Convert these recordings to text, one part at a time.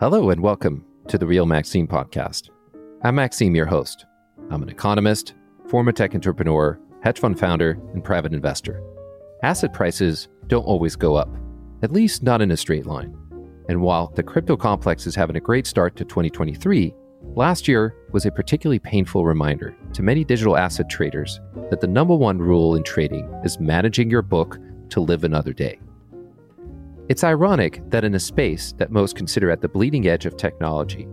Hello and welcome to the Real Maxime podcast. I'm Maxime, your host. I'm an economist, former tech entrepreneur, hedge fund founder, and private investor. Asset prices don't always go up, at least not in a straight line. And while the crypto complex is having a great start to 2023, last year was a particularly painful reminder to many digital asset traders that the number one rule in trading is managing your book to live another day. It's ironic that in a space that most consider at the bleeding edge of technology,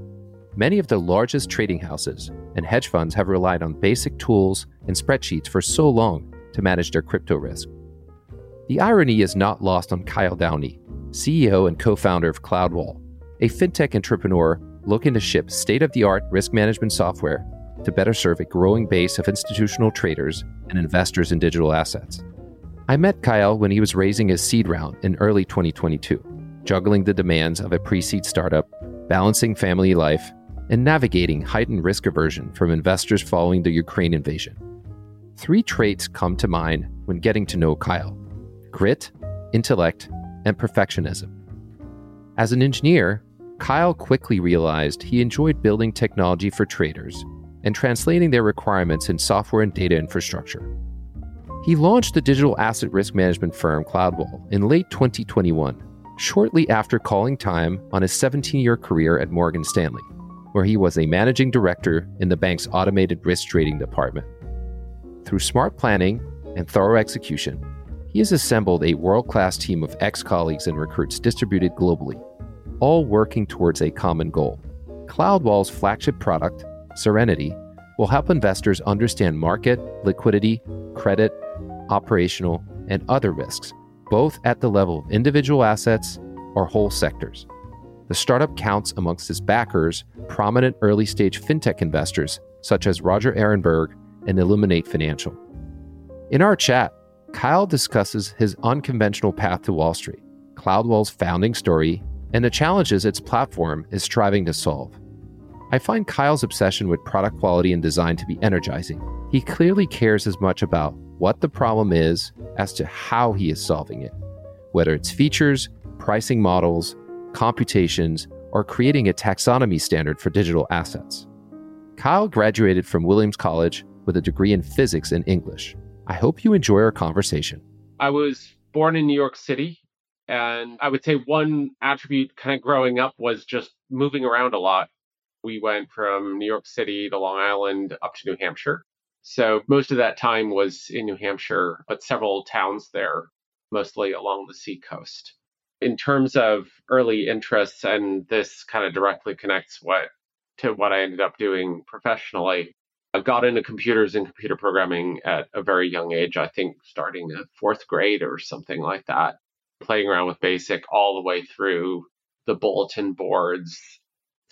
many of the largest trading houses and hedge funds have relied on basic tools and spreadsheets for so long to manage their crypto risk. The irony is not lost on Kyle Downey, CEO and co founder of CloudWall, a fintech entrepreneur looking to ship state of the art risk management software to better serve a growing base of institutional traders and investors in digital assets. I met Kyle when he was raising his seed round in early 2022, juggling the demands of a pre seed startup, balancing family life, and navigating heightened risk aversion from investors following the Ukraine invasion. Three traits come to mind when getting to know Kyle grit, intellect, and perfectionism. As an engineer, Kyle quickly realized he enjoyed building technology for traders and translating their requirements in software and data infrastructure. He launched the digital asset risk management firm CloudWall in late 2021, shortly after calling time on his 17 year career at Morgan Stanley, where he was a managing director in the bank's automated risk trading department. Through smart planning and thorough execution, he has assembled a world class team of ex colleagues and recruits distributed globally, all working towards a common goal. CloudWall's flagship product, Serenity, will help investors understand market, liquidity, credit, operational, and other risks, both at the level of individual assets or whole sectors. The startup counts amongst its backers prominent early stage fintech investors such as Roger Ehrenberg and Illuminate Financial. In our chat, Kyle discusses his unconventional path to Wall Street, CloudWall's founding story, and the challenges its platform is striving to solve. I find Kyle's obsession with product quality and design to be energizing. He clearly cares as much about what the problem is as to how he is solving it, whether it's features, pricing models, computations, or creating a taxonomy standard for digital assets. Kyle graduated from Williams College with a degree in physics and English. I hope you enjoy our conversation. I was born in New York City, and I would say one attribute kind of growing up was just moving around a lot. We went from New York City to Long Island up to New Hampshire. So most of that time was in New Hampshire, but several towns there, mostly along the seacoast. In terms of early interests, and this kind of directly connects what to what I ended up doing professionally. I got into computers and computer programming at a very young age, I think starting at fourth grade or something like that, playing around with BASIC all the way through the bulletin boards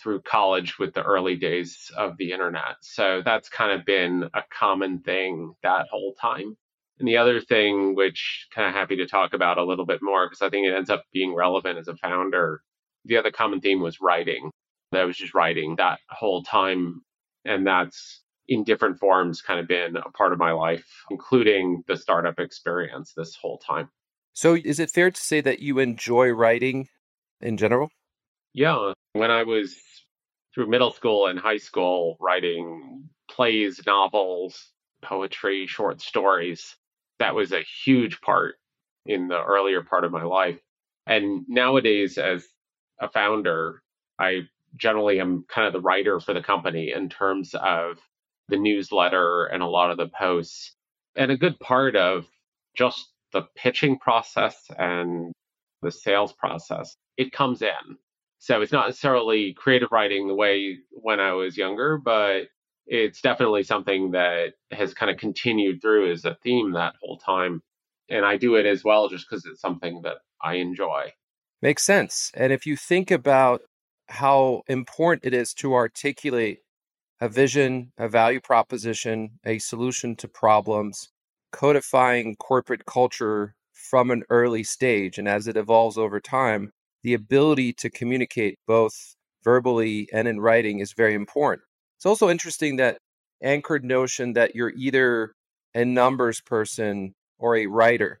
through college with the early days of the internet. So that's kind of been a common thing that whole time. And the other thing, which kind of happy to talk about a little bit more, because I think it ends up being relevant as a founder. The other common theme was writing. That was just writing that whole time. And that's in different forms kind of been a part of my life, including the startup experience this whole time. So is it fair to say that you enjoy writing in general? Yeah. When I was through middle school and high school writing plays, novels, poetry, short stories. That was a huge part in the earlier part of my life. And nowadays, as a founder, I generally am kind of the writer for the company in terms of the newsletter and a lot of the posts. And a good part of just the pitching process and the sales process, it comes in. So it's not necessarily creative writing the way when I was younger, but it's definitely something that has kind of continued through as a theme that whole time. And I do it as well just because it's something that I enjoy. Makes sense. And if you think about how important it is to articulate a vision, a value proposition, a solution to problems, codifying corporate culture from an early stage. And as it evolves over time, the ability to communicate both verbally and in writing is very important. It's also interesting that anchored notion that you're either a numbers person or a writer.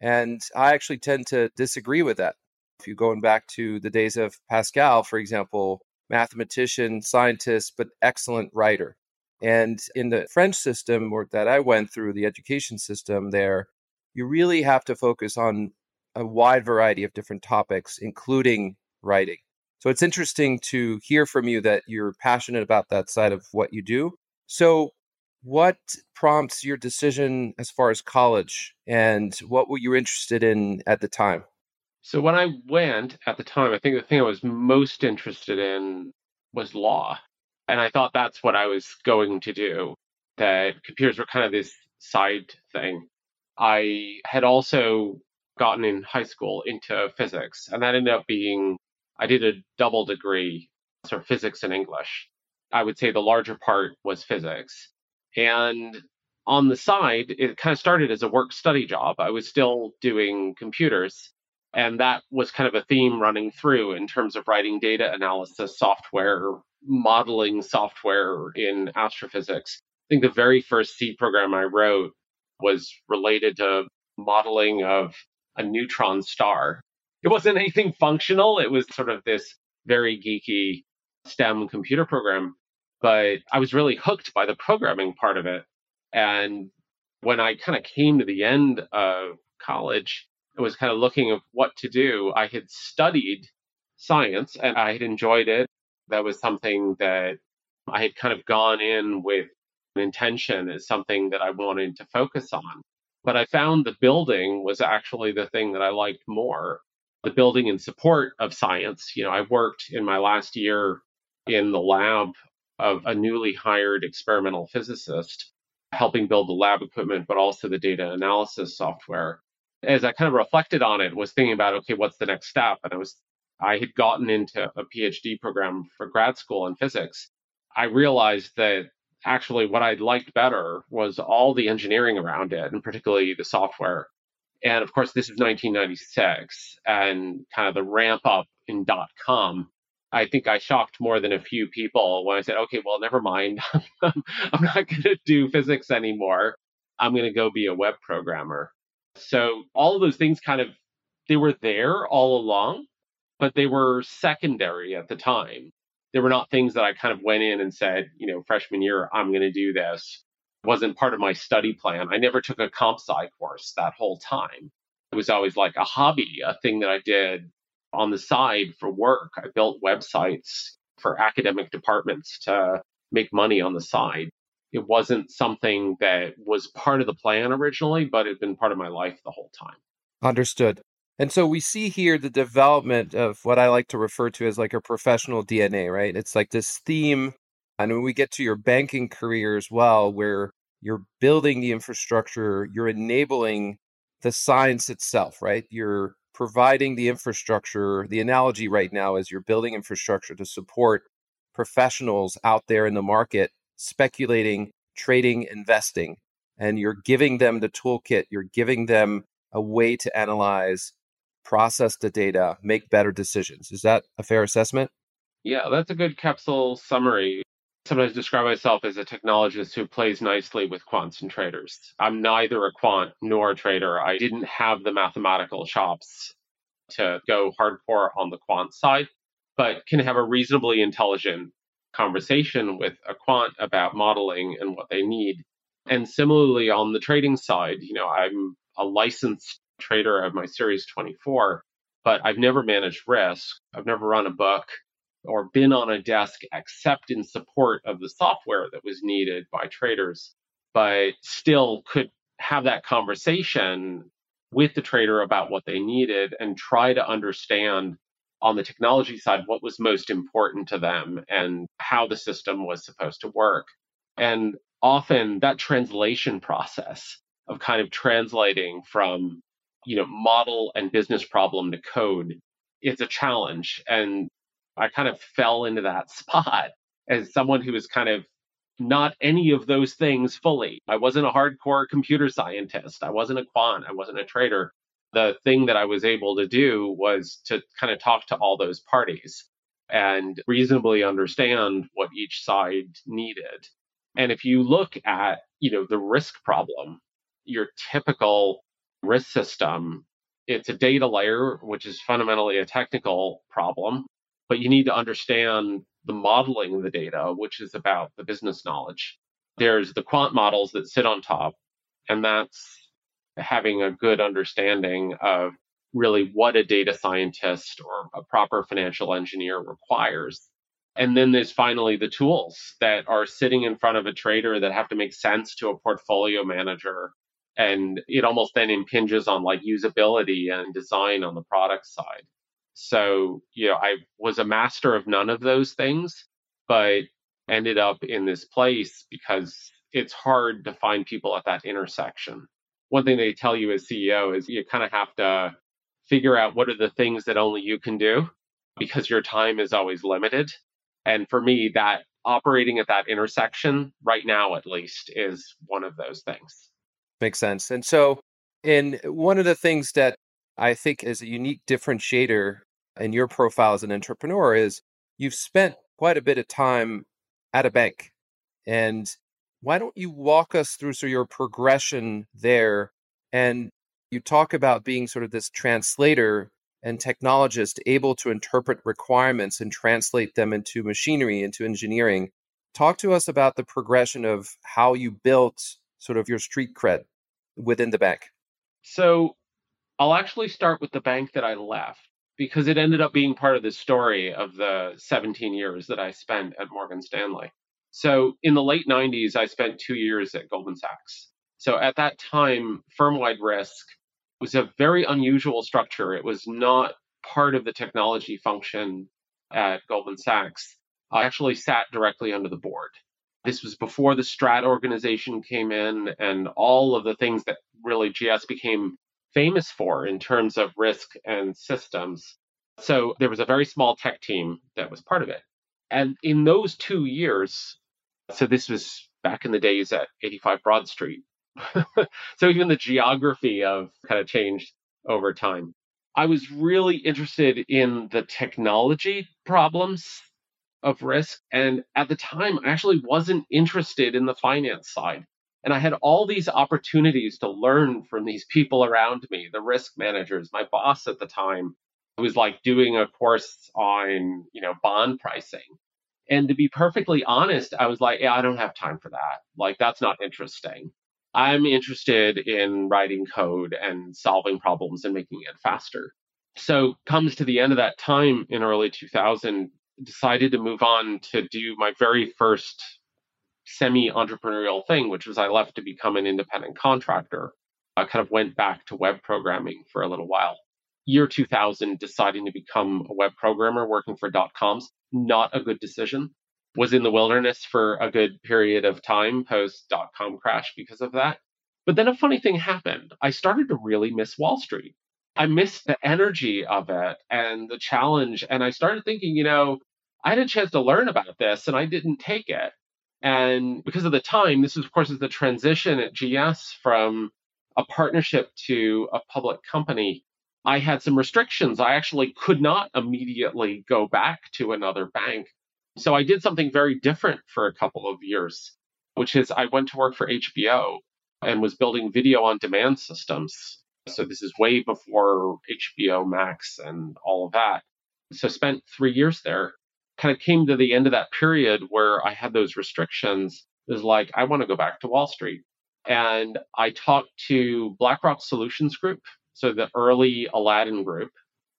And I actually tend to disagree with that. If you're going back to the days of Pascal, for example, mathematician, scientist, but excellent writer. And in the French system or that I went through, the education system there, you really have to focus on a wide variety of different topics, including writing. So it's interesting to hear from you that you're passionate about that side of what you do. So, what prompts your decision as far as college and what were you interested in at the time? So when I went at the time, I think the thing I was most interested in was law. And I thought that's what I was going to do, that computers were kind of this side thing. I had also gotten in high school into physics, and that ended up being I did a double degree, sort of physics and English. I would say the larger part was physics. And on the side, it kind of started as a work study job. I was still doing computers. And that was kind of a theme running through in terms of writing data analysis software, modeling software in astrophysics. I think the very first C program I wrote was related to modeling of a neutron star. It wasn't anything functional, it was sort of this very geeky STEM computer program but I was really hooked by the programming part of it. And when I kind of came to the end of college, I was kind of looking at what to do. I had studied science and I had enjoyed it. That was something that I had kind of gone in with an intention as something that I wanted to focus on. But I found the building was actually the thing that I liked more. The building in support of science. You know, I worked in my last year in the lab of a newly hired experimental physicist helping build the lab equipment, but also the data analysis software. As I kind of reflected on it, was thinking about, okay, what's the next step? And I was, I had gotten into a PhD program for grad school in physics. I realized that actually what I liked better was all the engineering around it, and particularly the software. And of course, this is 1996 and kind of the ramp up in dot com I think I shocked more than a few people when I said, okay, well, never mind. I'm not going to do physics anymore. I'm going to go be a web programmer. So all of those things kind of, they were there all along, but they were secondary at the time. They were not things that I kind of went in and said, you know, freshman year, I'm going to do this. It wasn't part of my study plan. I never took a comp sci course that whole time. It was always like a hobby, a thing that I did on the side for work. I built websites for academic departments to make money on the side. It wasn't something that was part of the plan originally, but it had been part of my life the whole time. Understood. And so we see here the development of what I like to refer to as like a professional DNA, right? It's like this theme. And when we get to your banking career as well, where you're building the infrastructure, you're enabling the science itself, right? You're providing the infrastructure. The analogy right now is you're building infrastructure to support professionals out there in the market speculating, trading, investing, and you're giving them the toolkit, you're giving them a way to analyze, process the data, make better decisions. Is that a fair assessment? Yeah, that's a good capsule summary. Sometimes describe myself as a technologist who plays nicely with quants and traders. I'm neither a quant nor a trader. I didn't have the mathematical chops to go hardcore on the quant side, but can have a reasonably intelligent conversation with a quant about modeling and what they need. And similarly on the trading side, you know, I'm a licensed trader of my Series 24, but I've never managed risk. I've never run a book or been on a desk except in support of the software that was needed by traders, but still could have that conversation with the trader about what they needed and try to understand on the technology side what was most important to them and how the system was supposed to work. And often that translation process of kind of translating from you know model and business problem to code is a challenge and I kind of fell into that spot as someone who was kind of not any of those things fully. I wasn't a hardcore computer scientist. I wasn't a quant. I wasn't a trader. The thing that I was able to do was to kind of talk to all those parties and reasonably understand what each side needed. And if you look at, you know, the risk problem, your typical risk system it's a data layer, which is fundamentally a technical problem, but you need to understand the modeling of the data, which is about the business knowledge. There's the quant models that sit on top, and that's having a good understanding of really what a data scientist or a proper financial engineer requires. And then there's finally the tools that are sitting in front of a trader that have to make sense to a portfolio manager. And it almost then impinges on like usability and design on the product side. So, you know, I was a master of none of those things, but ended up in this place because it's hard to find people at that intersection. One thing they tell you as CEO is you kind of have to figure out what are the things that only you can do because your time is always limited. And for me, that operating at that intersection right now, at least, is one of those things. Makes sense. And so, in one of the things that I think is a unique differentiator in your profile as an entrepreneur is you've spent quite a bit of time at a bank. And why don't you walk us through sort of your progression there and you talk about being sort of this translator and technologist able to interpret requirements and translate them into machinery, into engineering. Talk to us about the progression of how you built sort of your street cred within the bank. So I'll actually start with the bank that I left because it ended up being part of the story of the 17 years that I spent at Morgan Stanley. So in the late 90s, I spent two years at Goldman Sachs. So at that time, firm wide risk was a very unusual structure. It was not part of the technology function at Goldman Sachs. I actually sat directly under the board. This was before the Strat organization came in and all of the things that really GS became famous for in terms of risk and systems. So there was a very small tech team that was part of it. And in those two years, so this was back in the days at 85 Broad Street, so even the geography of kind of changed over time. I was really interested in the technology problems of risk. And at the time, I actually wasn't interested in the finance side. And I had all these opportunities to learn from these people around me, the risk managers. My boss at the time was like doing a course on, you know, bond pricing. And to be perfectly honest, I was like, yeah, I don't have time for that. Like, that's not interesting. I'm interested in writing code and solving problems and making it faster. So comes to the end of that time in early 2000, decided to move on to do my very first semi-entrepreneurial thing, which was I left to become an independent contractor. I kind of went back to web programming for a little while. Year 2000, deciding to become a web programmer working for dot coms, not a good decision was in the wilderness for a good period of time post dot com crash because of that. But then a funny thing happened. I started to really miss Wall Street. I missed the energy of it and the challenge. And I started thinking, you know, I had a chance to learn about this and I didn't take it. And because of the time, this is, of course, is the transition at GS from a partnership to a public company. I had some restrictions. I actually could not immediately go back to another bank so I did something very different for a couple of years, which is I went to work for HBO and was building video on demand systems. So this is way before HBO Max and all of that. So spent three years there. Kind of came to the end of that period where I had those restrictions. It was like, I want to go back to Wall Street. And I talked to BlackRock Solutions Group, so the early Aladdin group.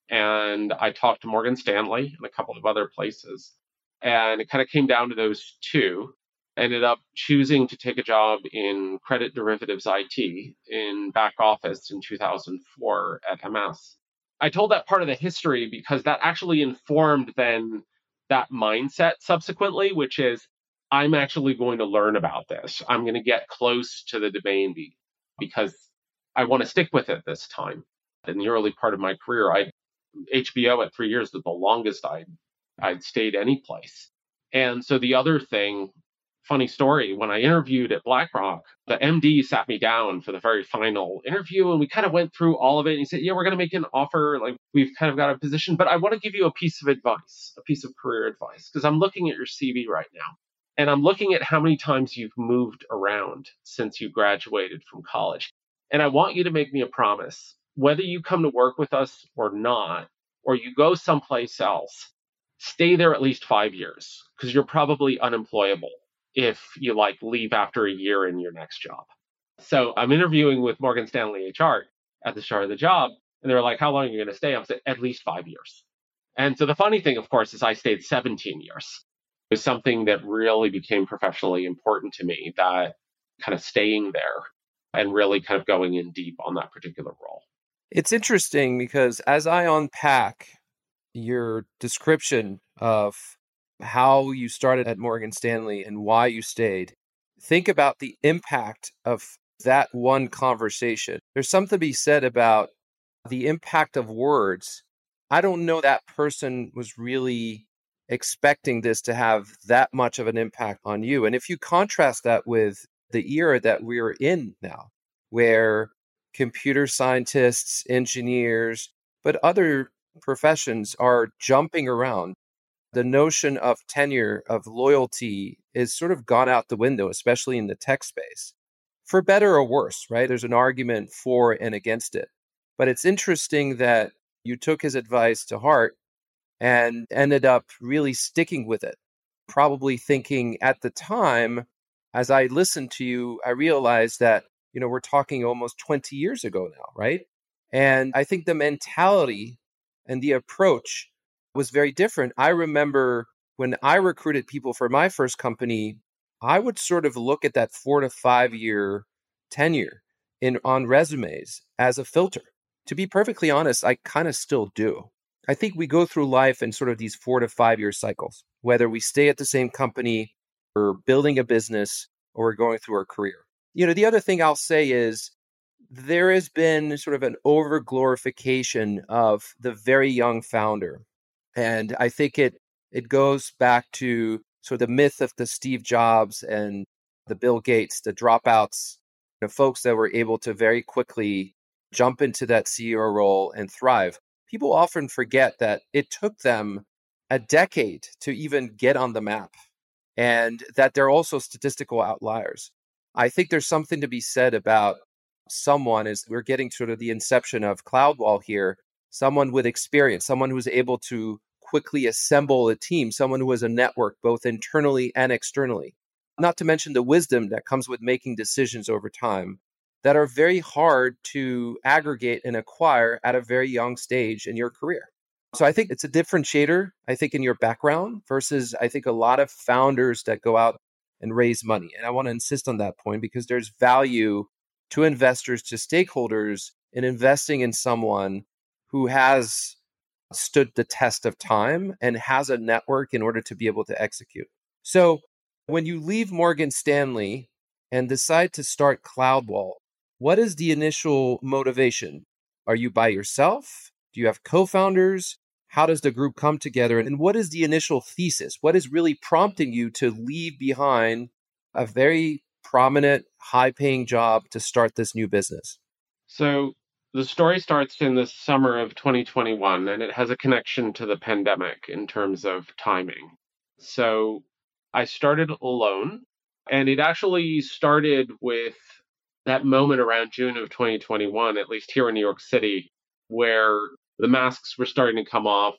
And I talked to Morgan Stanley and a couple of other places and it kind of came down to those two. Ended up choosing to take a job in credit derivatives IT in back office in 2004 at MS. I told that part of the history because that actually informed then that mindset subsequently, which is I'm actually going to learn about this. I'm going to get close to the domain because I want to stick with it this time. In the early part of my career, I HBO at three years was the longest I'd I'd stayed any place. And so the other thing, funny story, when I interviewed at BlackRock, the MD sat me down for the very final interview and we kind of went through all of it. And he said, Yeah, we're going to make an offer. Like we've kind of got a position, but I want to give you a piece of advice, a piece of career advice, because I'm looking at your CV right now. And I'm looking at how many times you've moved around since you graduated from college. And I want you to make me a promise whether you come to work with us or not, or you go someplace else, stay there at least five years because you're probably unemployable if you like leave after a year in your next job. So I'm interviewing with Morgan Stanley HR at the start of the job, and they're like, How long are you going to stay? I'm saying, At least five years. And so the funny thing, of course, is I stayed 17 years. It was something that really became professionally important to me, that kind of staying there and really kind of going in deep on that particular role. It's interesting because as I unpack your description of how you started at Morgan Stanley and why you stayed, think about the impact of that one conversation. There's something to be said about the impact of words. I don't know that person was really expecting this to have that much of an impact on you. And if you contrast that with the era that we're in now, where computer scientists, engineers, but other professions are jumping around the notion of tenure, of loyalty, is sort of gone out the window, especially in the tech space, for better or worse, right? There's an argument for and against it. But it's interesting that you took his advice to heart and ended up really sticking with it. Probably thinking at the time, as I listened to you, I realized that, you know, we're talking almost 20 years ago now, right? And I think the mentality and the approach was very different. I remember when I recruited people for my first company, I would sort of look at that four to five year tenure in on resumes as a filter. To be perfectly honest, I kind of still do. I think we go through life in sort of these four to five year cycles, whether we stay at the same company or building a business or we're going through our career. You know, the other thing I'll say is there has been sort of an over glorification of the very young founder and I think it it goes back to sort of the myth of the Steve Jobs and the Bill Gates, the dropouts, the folks that were able to very quickly jump into that CEO role and thrive. People often forget that it took them a decade to even get on the map and that they're also statistical outliers. I think there's something to be said about someone as we're getting sort of the inception of CloudWall here someone with experience, someone who's able to quickly assemble a team, someone who has a network both internally and externally. Not to mention the wisdom that comes with making decisions over time that are very hard to aggregate and acquire at a very young stage in your career. So I think it's a differentiator, I think, in your background versus I think a lot of founders that go out and raise money. And I want to insist on that point because there's value to investors, to stakeholders in investing in someone who has stood the test of time and has a network in order to be able to execute. So when you leave Morgan Stanley and decide to start CloudWall, what is the initial motivation? Are you by yourself? Do you have co founders? How does the group come together? And what is the initial thesis? What is really prompting you to leave behind a very prominent, high paying job to start this new business? So, the story starts in the summer of 2021 and it has a connection to the pandemic in terms of timing. So I started alone and it actually started with that moment around June of 2021, at least here in New York City, where the masks were starting to come off.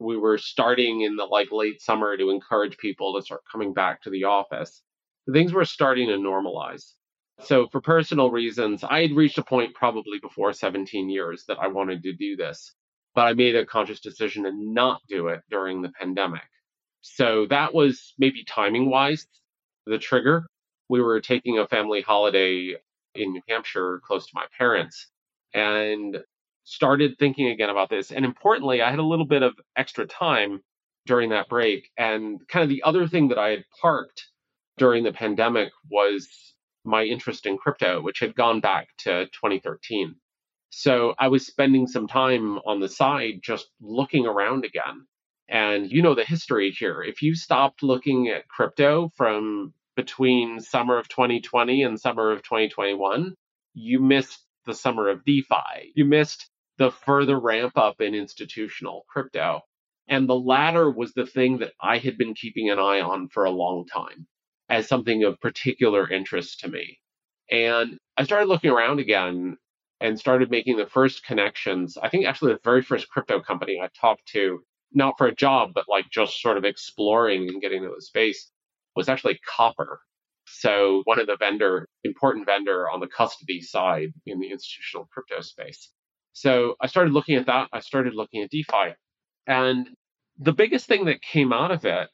We were starting in the like late summer to encourage people to start coming back to the office. Things were starting to normalize. So, for personal reasons, I had reached a point probably before 17 years that I wanted to do this, but I made a conscious decision to not do it during the pandemic. So, that was maybe timing wise the trigger. We were taking a family holiday in New Hampshire close to my parents and started thinking again about this. And importantly, I had a little bit of extra time during that break. And kind of the other thing that I had parked during the pandemic was my interest in crypto, which had gone back to 2013. So I was spending some time on the side just looking around again. And you know the history here. If you stopped looking at crypto from between summer of 2020 and summer of 2021, you missed the summer of DeFi. You missed the further ramp up in institutional crypto. And the latter was the thing that I had been keeping an eye on for a long time as something of particular interest to me. And I started looking around again and started making the first connections. I think actually the very first crypto company I talked to, not for a job, but like just sort of exploring and getting into the space was actually Copper. So one of the vendor, important vendor on the custody side in the institutional crypto space. So I started looking at that. I started looking at DeFi. And the biggest thing that came out of it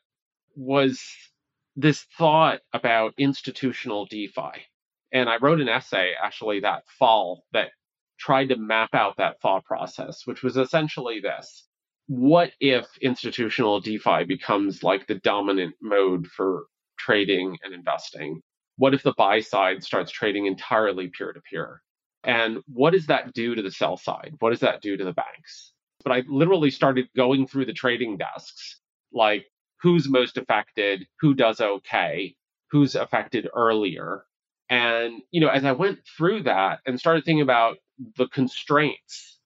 was this thought about institutional DeFi. And I wrote an essay actually that fall that tried to map out that thought process, which was essentially this. What if institutional DeFi becomes like the dominant mode for trading and investing? What if the buy side starts trading entirely peer to peer? And what does that do to the sell side? What does that do to the banks? But I literally started going through the trading desks, like who's most affected, who does okay, who's affected earlier. And, you know, as I went through that and started thinking about the constraints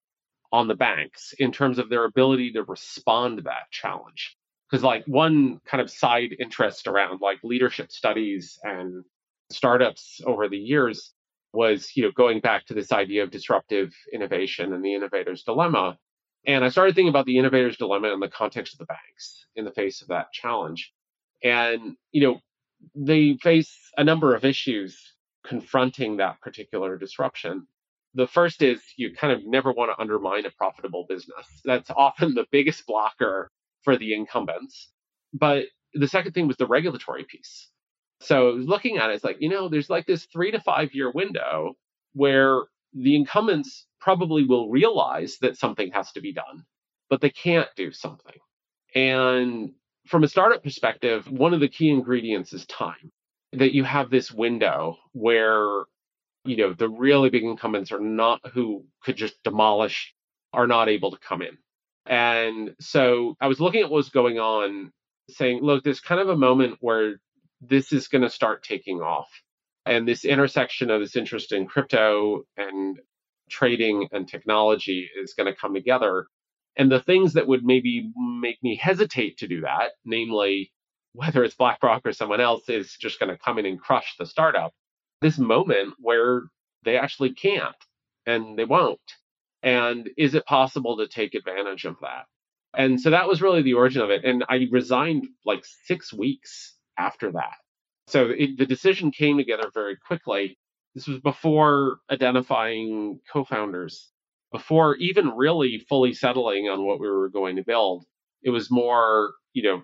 on the banks in terms of their ability to respond to that challenge. Because, like, one kind of side interest around like leadership studies and startups over the years was, you know, going back to this idea of disruptive innovation and the innovator's dilemma. And I started thinking about the innovator's dilemma in the context of the banks in the face of that challenge. And, you know, they face a number of issues confronting that particular disruption. The first is you kind of never want to undermine a profitable business. That's often the biggest blocker for the incumbents. But the second thing was the regulatory piece. So looking at it, it's like, you know, there's like this three to five year window where the incumbents probably will realize that something has to be done, but they can't do something. And from a startup perspective, one of the key ingredients is time. That you have this window where, you know, the really big incumbents are not who could just demolish, are not able to come in. And so I was looking at what was going on, saying, look, there's kind of a moment where this is going to start taking off. And this intersection of this interest in crypto and trading and technology is going to come together. And the things that would maybe make me hesitate to do that, namely whether it's BlackRock or someone else, is just going to come in and crush the startup. This moment where they actually can't and they won't. And is it possible to take advantage of that? And so that was really the origin of it. And I resigned like six weeks after that. So it, the decision came together very quickly. This was before identifying co founders, before even really fully settling on what we were going to build. It was more, you know,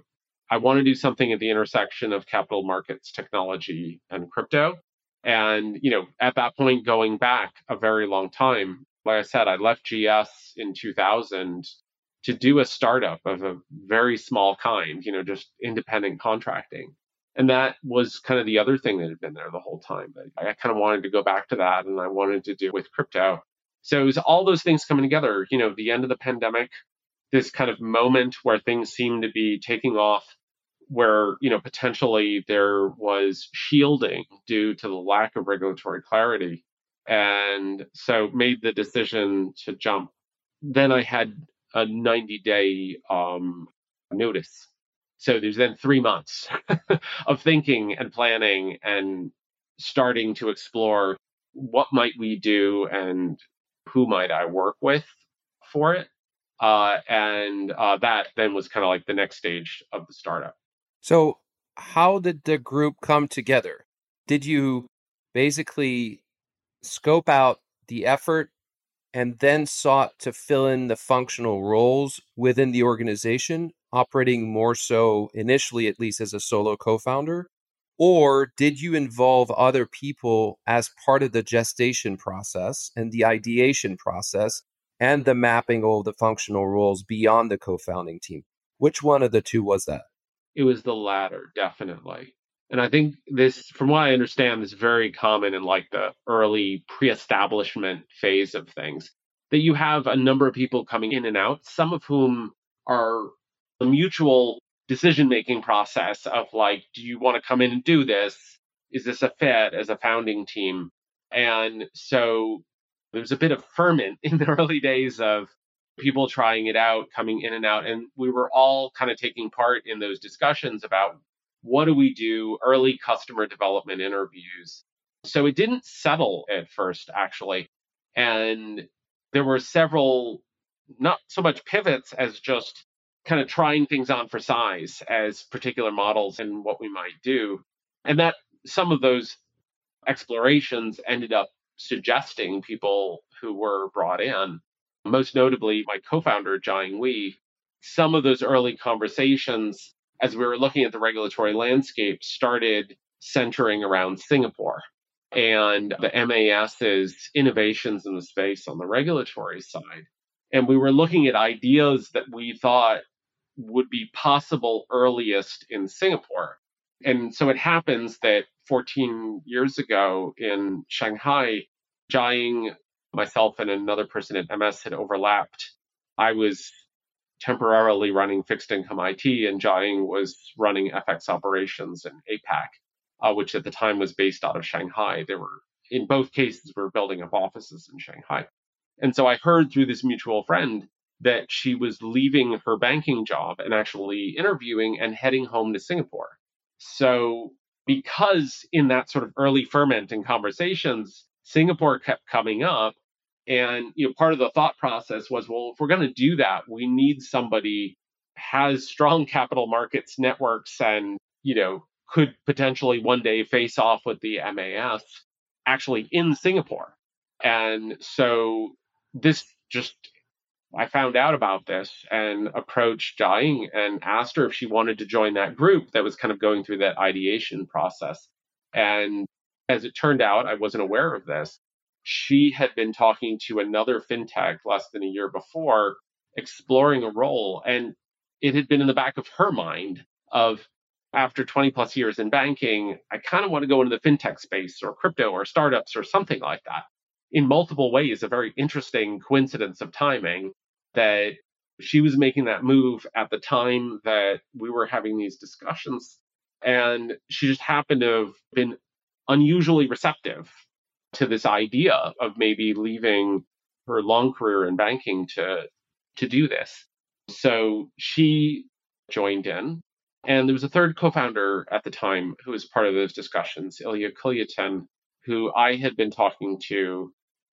I want to do something at the intersection of capital markets, technology, and crypto. And, you know, at that point, going back a very long time, like I said, I left GS in 2000 to do a startup of a very small kind, you know, just independent contracting. And that was kind of the other thing that had been there the whole time. I, I kind of wanted to go back to that and I wanted to do with crypto. So it was all those things coming together, you know, the end of the pandemic, this kind of moment where things seemed to be taking off, where, you know, potentially there was shielding due to the lack of regulatory clarity. And so made the decision to jump. Then I had a 90 day um, notice so there's then three months of thinking and planning and starting to explore what might we do and who might I work with for it. Uh, and uh, that then was kind of like the next stage of the startup. So, how did the group come together? Did you basically scope out the effort and then sought to fill in the functional roles within the organization? Operating more so initially, at least as a solo co founder? Or did you involve other people as part of the gestation process and the ideation process and the mapping of the functional roles beyond the co founding team? Which one of the two was that? It was the latter, definitely. And I think this, from what I understand, is very common in like the early pre establishment phase of things. That you have a number of people coming in and out, some of whom are the mutual decision making process of like, do you want to come in and do this? Is this a fit as a founding team? And so there's a bit of ferment in the early days of people trying it out, coming in and out. And we were all kind of taking part in those discussions about what do we do, early customer development interviews. So it didn't settle at first, actually. And there were several, not so much pivots as just kind of trying things on for size as particular models and what we might do. And that some of those explorations ended up suggesting people who were brought in. Most notably, my co founder, Jiaying Wei. Some of those early conversations, as we were looking at the regulatory landscape, started centering around Singapore and the MAS's innovations in the space on the regulatory side. And we were looking at ideas that we thought would be possible earliest in Singapore. And so it happens that 14 years ago in Shanghai, Jiaying, myself, and another person at MS had overlapped. I was temporarily running fixed income IT, and Jiaying was running FX operations in APAC, uh, which at the time was based out of Shanghai. There were, in both cases, we were building up offices in Shanghai. And so I heard through this mutual friend that she was leaving her banking job and actually interviewing and heading home to Singapore. So, because in that sort of early ferment in conversations, Singapore kept coming up, and you know, part of the thought process was, well, if we're going to do that, we need somebody has strong capital markets networks and you know could potentially one day face off with the MAS actually in Singapore. And so this just I found out about this and approached Jiaying and asked her if she wanted to join that group that was kind of going through that ideation process. And as it turned out, I wasn't aware of this. She had been talking to another fintech less than a year before, exploring a role. And it had been in the back of her mind of after 20 plus years in banking, I kind of want to go into the fintech space or crypto or startups or something like that. In multiple ways, a very interesting coincidence of timing that she was making that move at the time that we were having these discussions. And she just happened to have been unusually receptive to this idea of maybe leaving her long career in banking to to do this. So she joined in. And there was a third co-founder at the time who was part of those discussions, Ilya Kulyatin, who I had been talking to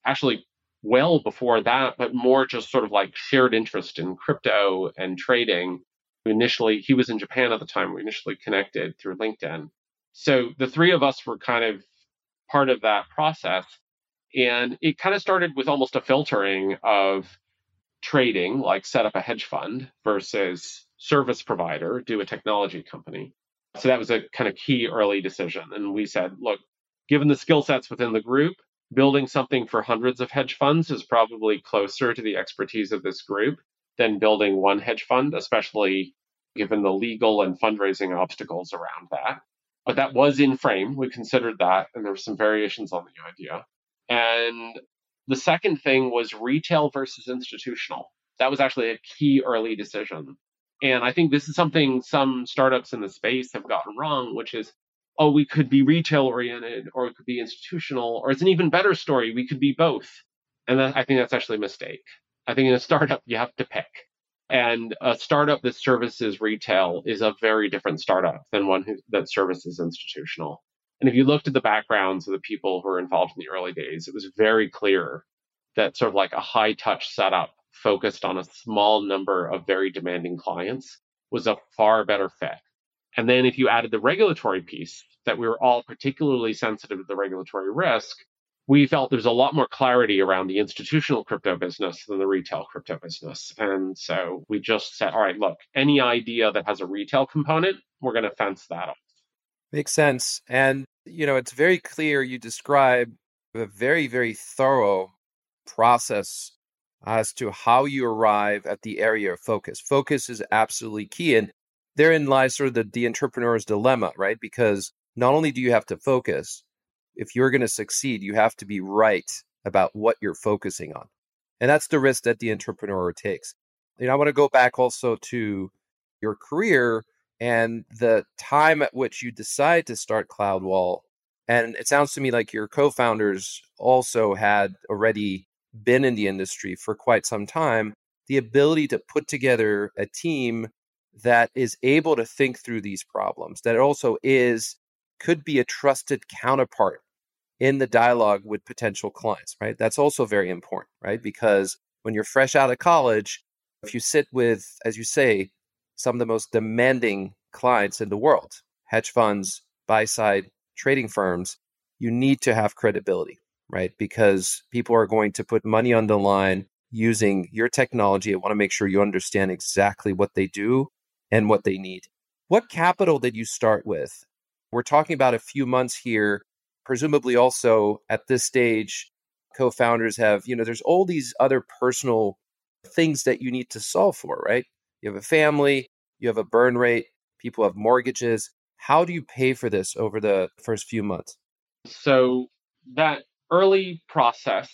actually well before that, but more just sort of like shared interest in crypto and trading. Initially, he was in Japan at the time. We initially connected through LinkedIn. So the three of us were kind of part of that process. And it kind of started with almost a filtering of trading, like set up a hedge fund versus service provider, do a technology company. So that was a kind of key early decision. And we said, look, given the skill sets within the group, building something for hundreds of hedge funds is probably closer to the expertise of this group than building one hedge fund, especially given the legal and fundraising obstacles around that. But that was in frame. We considered that, and there were some variations on the idea. And the second thing was retail versus institutional. That was actually a key early decision. And I think this is something some startups in the space have gotten wrong, which is oh, we could be retail oriented or it could be institutional, or it's an even better story. We could be both. And that, I think that's actually a mistake. I think in a startup, you have to pick. And a startup that services retail is a very different startup than one who, that services institutional. And if you looked at the backgrounds of the people who were involved in the early days, it was very clear that sort of like a high touch setup focused on a small number of very demanding clients was a far better fit and then if you added the regulatory piece, that we were all particularly sensitive to the regulatory risk, we felt there's a lot more clarity around the institutional crypto business than the retail crypto business. And so we just said, all right, look, any idea that has a retail component, we're going to fence that off. Makes sense. And, you know, it's very clear you describe a very, very thorough process as to how you arrive at the area of focus. Focus is absolutely key. And therein lies sort of the, the entrepreneur's dilemma, right? Because not only do you have to focus, if you're going to succeed, you have to be right about what you're focusing on. And that's the risk that the entrepreneur takes. You know, I want to go back also to your career and the time at which you decide to start CloudWall. And it sounds to me like your co founders also had already been in the industry for quite some time. The ability to put together a team that is able to think through these problems, that also is could be a trusted counterpart in the dialogue with potential clients, right? That's also very important, right? Because when you're fresh out of college, if you sit with, as you say, some of the most demanding clients in the world, hedge funds, buy side trading firms, you need to have credibility, right? Because people are going to put money on the line using your technology. I want to make sure you understand exactly what they do and what they need. What capital did you start with? We're talking about a few months here. Presumably, also at this stage, co founders have, you know, there's all these other personal things that you need to solve for, right? You have a family, you have a burn rate, people have mortgages. How do you pay for this over the first few months? So, that early process,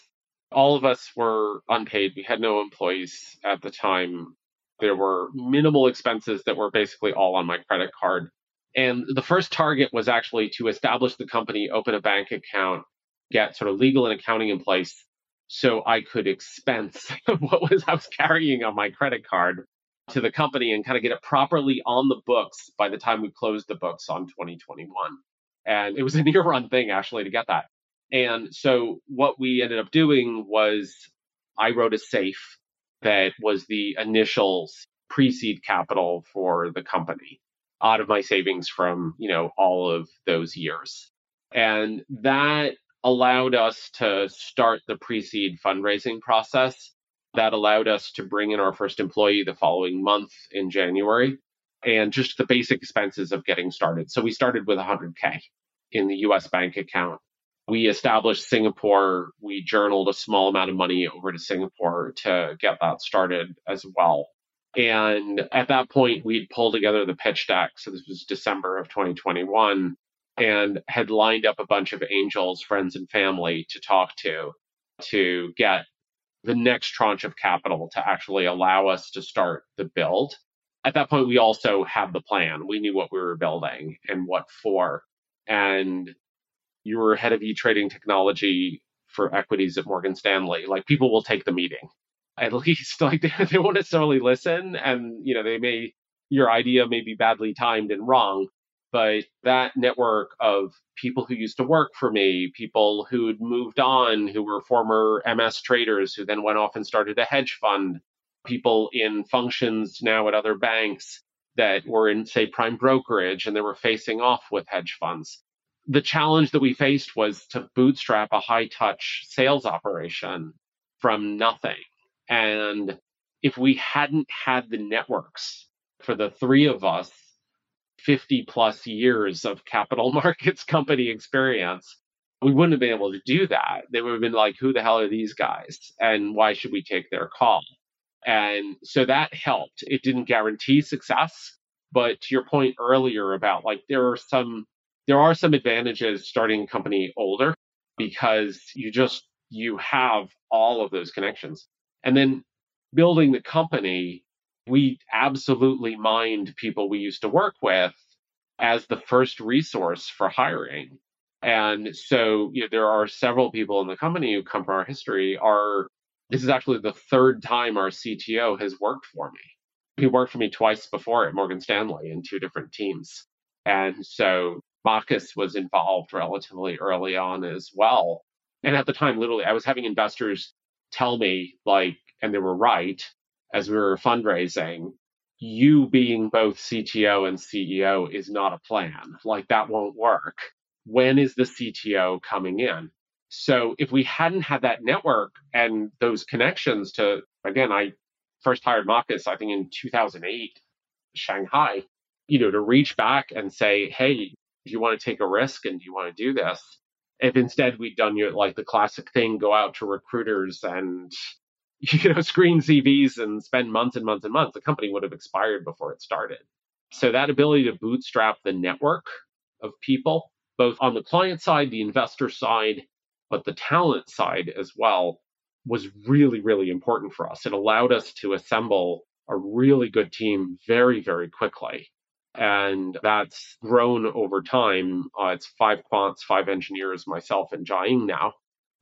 all of us were unpaid. We had no employees at the time. There were minimal expenses that were basically all on my credit card. And the first target was actually to establish the company, open a bank account, get sort of legal and accounting in place so I could expense what was I was carrying on my credit card to the company and kind of get it properly on the books by the time we closed the books on 2021. And it was a near run thing actually to get that. And so what we ended up doing was I wrote a safe that was the initial pre-seed capital for the company out of my savings from, you know, all of those years. And that allowed us to start the pre-seed fundraising process. That allowed us to bring in our first employee the following month in January and just the basic expenses of getting started. So we started with 100K in the US bank account. We established Singapore. We journaled a small amount of money over to Singapore to get that started as well. And at that point, we'd pulled together the pitch deck. So this was December of 2021 and had lined up a bunch of angels, friends, and family to talk to to get the next tranche of capital to actually allow us to start the build. At that point, we also had the plan. We knew what we were building and what for. And you were head of e trading technology for equities at Morgan Stanley. Like people will take the meeting. At least like they, they won't necessarily listen and you know they may your idea may be badly timed and wrong, but that network of people who used to work for me, people who'd moved on, who were former MS traders who then went off and started a hedge fund, people in functions now at other banks that were in, say, prime brokerage and they were facing off with hedge funds. The challenge that we faced was to bootstrap a high touch sales operation from nothing. And if we hadn't had the networks for the three of us 50 plus years of capital markets company experience, we wouldn't have been able to do that. They would have been like, who the hell are these guys? And why should we take their call? And so that helped. It didn't guarantee success. But to your point earlier about like there are some there are some advantages starting a company older because you just you have all of those connections. And then building the company we absolutely mined people we used to work with as the first resource for hiring. And so you know, there are several people in the company who come from our history. Are this is actually the third time our CTO has worked for me. He worked for me twice before at Morgan Stanley in two different teams. And so Marcus was involved relatively early on as well. And at the time, literally, I was having investors tell me, like, and they were right, as we were fundraising, you being both CTO and CEO is not a plan. Like that won't work. When is the CTO coming in? So if we hadn't had that network and those connections to, again, I first hired Marcus, I think in 2008, Shanghai, you know, to reach back and say, hey, do you want to take a risk and do you want to do this? If instead we'd done your, like the classic thing, go out to recruiters and you know, screen CVs and spend months and months and months, the company would have expired before it started. So that ability to bootstrap the network of people, both on the client side, the investor side, but the talent side as well, was really, really important for us. It allowed us to assemble a really good team very, very quickly. And that's grown over time. Uh, it's five quants, five engineers, myself, and Jiaying now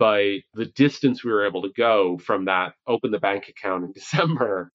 by the distance we were able to go from that open the bank account in December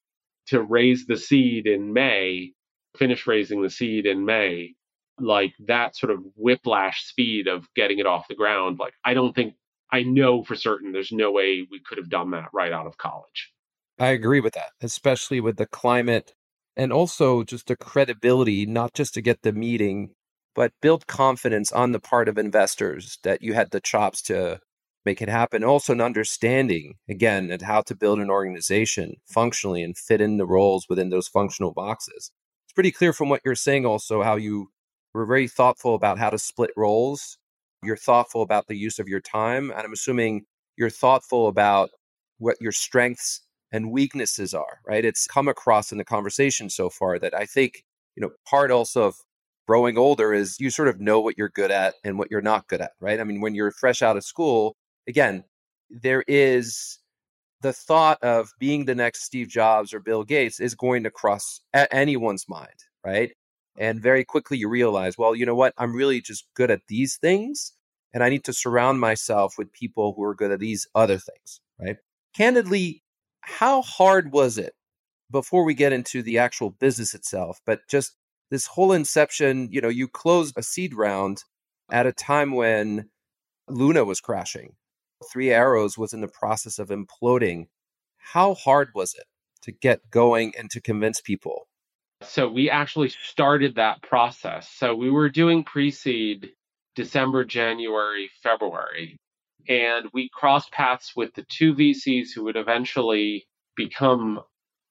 to raise the seed in May, finish raising the seed in May, like that sort of whiplash speed of getting it off the ground, like I don't think I know for certain there's no way we could have done that right out of college. I agree with that, especially with the climate and also just the credibility, not just to get the meeting, but build confidence on the part of investors that you had the chops to make it happen. Also, an understanding, again, at how to build an organization functionally and fit in the roles within those functional boxes. It's pretty clear from what you're saying, also, how you were very thoughtful about how to split roles. You're thoughtful about the use of your time. And I'm assuming you're thoughtful about what your strengths and weaknesses are, right? It's come across in the conversation so far that I think, you know, part also of growing older is you sort of know what you're good at and what you're not good at, right? I mean, when you're fresh out of school, again, there is the thought of being the next Steve Jobs or Bill Gates is going to cross anyone's mind, right? And very quickly you realize, well, you know what? I'm really just good at these things. And I need to surround myself with people who are good at these other things, right? Candidly, how hard was it before we get into the actual business itself, but just this whole inception, you know, you closed a seed round at a time when Luna was crashing. Three Arrows was in the process of imploding. How hard was it to get going and to convince people? So we actually started that process. So we were doing pre seed December, January, February. And we crossed paths with the two VCs who would eventually become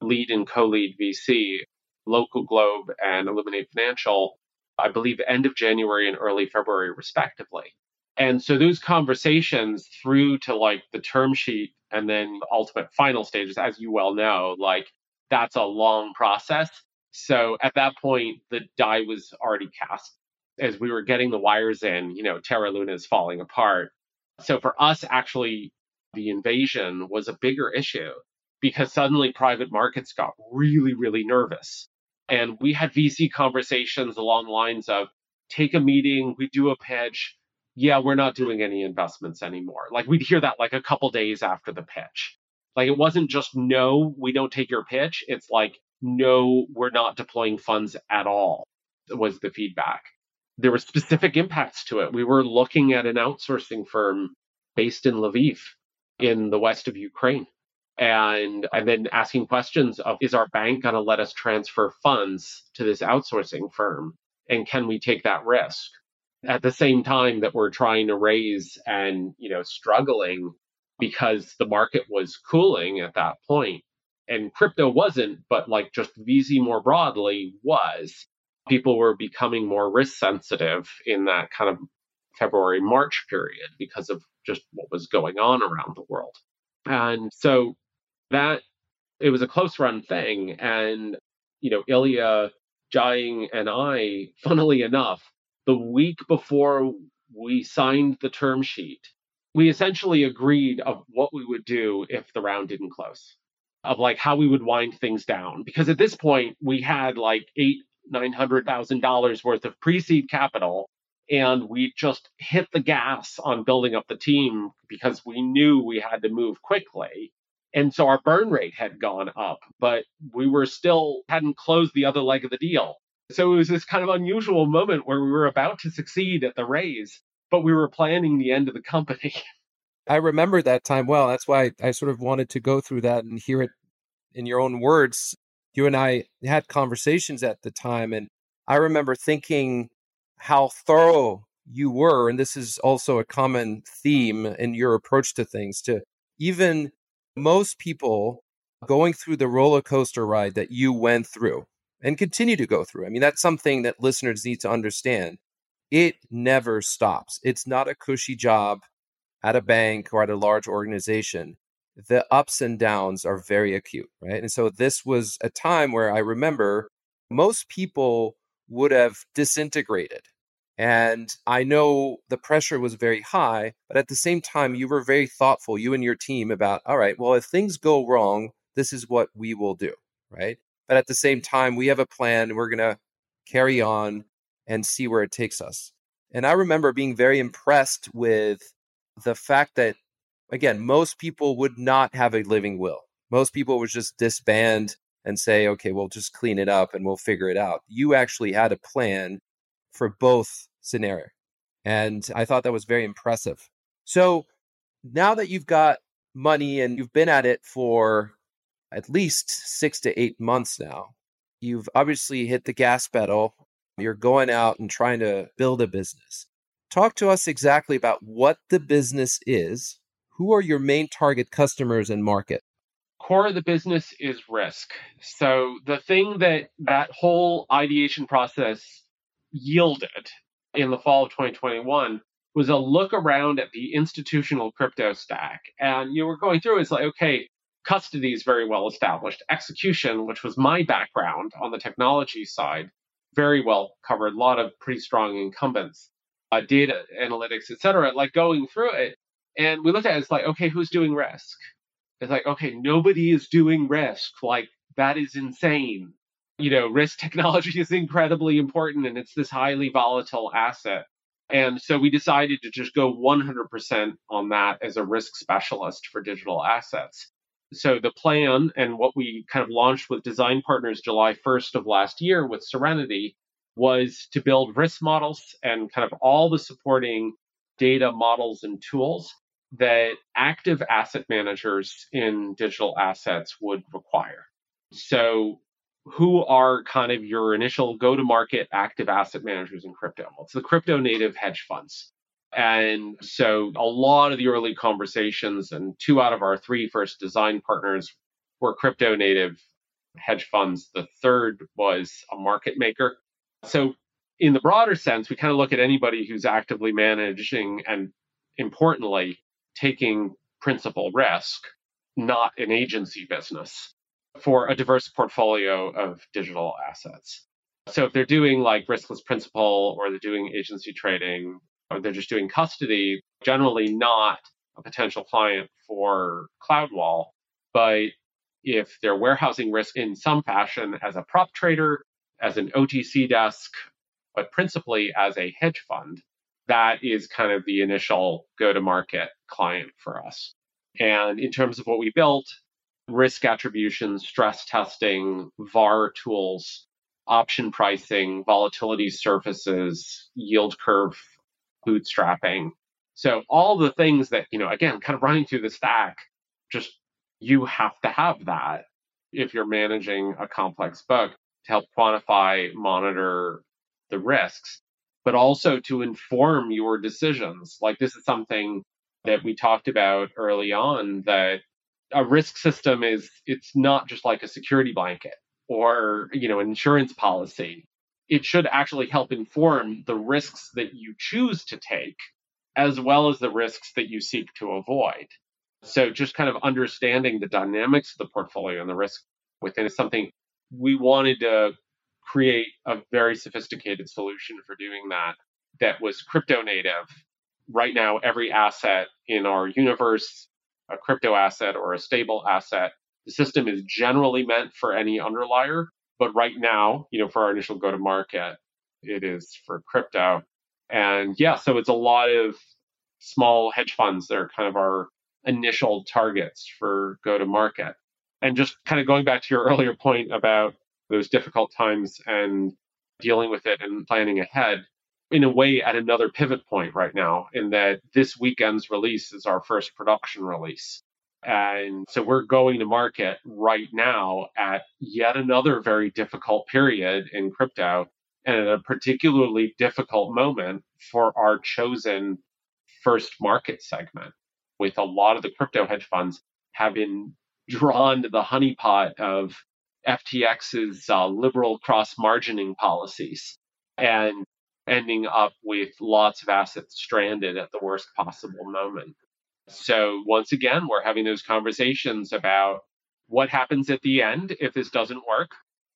lead and co lead VC, Local Globe and Illuminate Financial, I believe end of January and early February, respectively. And so those conversations through to like the term sheet and then ultimate final stages, as you well know, like that's a long process. So at that point, the die was already cast. As we were getting the wires in, you know, Terra Luna is falling apart. So for us, actually, the invasion was a bigger issue because suddenly private markets got really, really nervous. And we had VC conversations along the lines of take a meeting, we do a pitch. Yeah, we're not doing any investments anymore. Like we'd hear that like a couple days after the pitch. Like it wasn't just no, we don't take your pitch. It's like, no, we're not deploying funds at all, was the feedback there were specific impacts to it. We were looking at an outsourcing firm based in Lviv in the west of Ukraine. And and then asking questions of is our bank going to let us transfer funds to this outsourcing firm? And can we take that risk? At the same time that we're trying to raise and, you know, struggling because the market was cooling at that point and crypto wasn't, but like just VC more broadly was people were becoming more risk sensitive in that kind of February, March period because of just what was going on around the world. And so that it was a close run thing. And, you know, Ilya, Jiaying, and I, funnily enough, the week before we signed the term sheet, we essentially agreed of what we would do if the round didn't close, of like how we would wind things down. Because at this point, we had like eight $900,000 worth of pre seed capital. And we just hit the gas on building up the team because we knew we had to move quickly. And so our burn rate had gone up, but we were still hadn't closed the other leg of the deal. So it was this kind of unusual moment where we were about to succeed at the raise, but we were planning the end of the company. I remember that time well. That's why I sort of wanted to go through that and hear it in your own words you and I had conversations at the time, and I remember thinking how thorough you were, and this is also a common theme in your approach to things. To even most people going through the roller coaster ride that you went through and continue to go through. I mean, that's something that listeners need to understand. It never stops. It's not a cushy job at a bank or at a large organization the ups and downs are very acute, right? And so this was a time where I remember most people would have disintegrated. And I know the pressure was very high, but at the same time, you were very thoughtful, you and your team, about, all right, well, if things go wrong, this is what we will do, right? But at the same time, we have a plan, we're going to carry on and see where it takes us. And I remember being very impressed with the fact that again, most people would not have a living will. Most people would just disband and say, okay, we'll just clean it up and we'll figure it out. You actually had a plan for both scenario. And I thought that was very impressive. So now that you've got money and you've been at it for at least six to eight months now, you've obviously hit the gas pedal. You're going out and trying to build a business. Talk to us exactly about what the business is. Who are your main target customers and market? core of the business is risk. So the thing that that whole ideation process yielded in the fall of 2021 was a look around at the institutional crypto stack. And you were going through it's like, okay, custody is very well established. Execution, which was my background on the technology side, very well covered. A lot of pretty strong incumbents, uh, data analytics, et cetera. Like going through it, and we looked at it, it's like, okay, who's doing risk? It's like, okay, nobody is doing risk. Like, that is insane. You know, risk technology is incredibly important and it's this highly volatile asset. And so we decided to just go 100% on that as a risk specialist for digital assets. So the plan and what we kind of launched with design partners July 1st of last year with Serenity was to build risk models and kind of all the supporting data models and tools that active asset managers in digital assets would require. So, who are kind of your initial go to market active asset managers in crypto? Well, it's the crypto native hedge funds. And so, a lot of the early conversations, and two out of our three first design partners were crypto native hedge funds. The third was a market maker. So, in the broader sense, we kind of look at anybody who's actively managing and importantly, taking principal risk, not an agency business, for a diverse portfolio of digital assets. So if they're doing like riskless principal or they're doing agency trading or they're just doing custody, generally not a potential client for CloudWall. But if they're warehousing risk in some fashion as a prop trader, as an OTC desk, but principally as a hedge fund, that is kind of the initial go to market client for us. And in terms of what we built, risk attribution, stress testing, VAR tools, option pricing, volatility surfaces, yield curve bootstrapping. So all the things that, you know, again, kind of running through the stack, just you have to have that if you're managing a complex book to help quantify, monitor the risks but also to inform your decisions. Like this is something that we talked about early on that a risk system is it's not just like a security blanket or you know an insurance policy it should actually help inform the risks that you choose to take as well as the risks that you seek to avoid so just kind of understanding the dynamics of the portfolio and the risk within is something we wanted to create a very sophisticated solution for doing that that was crypto native. Right now, every asset in our universe, a crypto asset or a stable asset, the system is generally meant for any underlier. But right now, you know, for our initial go to market, it is for crypto. And yeah, so it's a lot of small hedge funds that are kind of our initial targets for go to market. And just kind of going back to your earlier point about those difficult times and dealing with it and planning ahead in a way at another pivot point right now in that this weekend's release is our first production release. And so we're going to market right now at yet another very difficult period in crypto and at a particularly difficult moment for our chosen first market segment with a lot of the crypto hedge funds been drawn to the honeypot of FTX's uh, liberal cross margining policies. And ending up with lots of assets stranded at the worst possible moment. So, once again, we're having those conversations about what happens at the end if this doesn't work,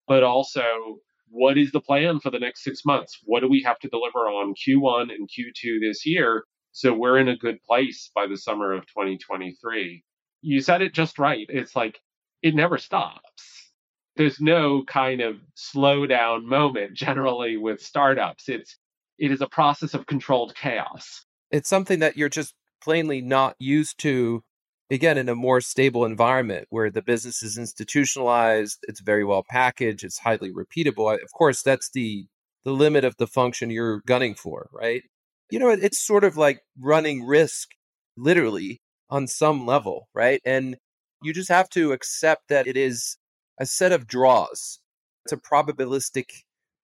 but also what is the plan for the next six months? What do we have to deliver on Q1 and Q2 this year so we're in a good place by the summer of 2023? You said it just right. It's like it never stops there's no kind of slow down moment generally with startups. It's it is a process of controlled chaos. It's something that you're just plainly not used to again in a more stable environment where the business is institutionalized, it's very well packaged, it's highly repeatable. Of course, that's the the limit of the function you're gunning for, right? You know, it's sort of like running risk literally on some level, right? And you just have to accept that it is a set of draws. It's a probabilistic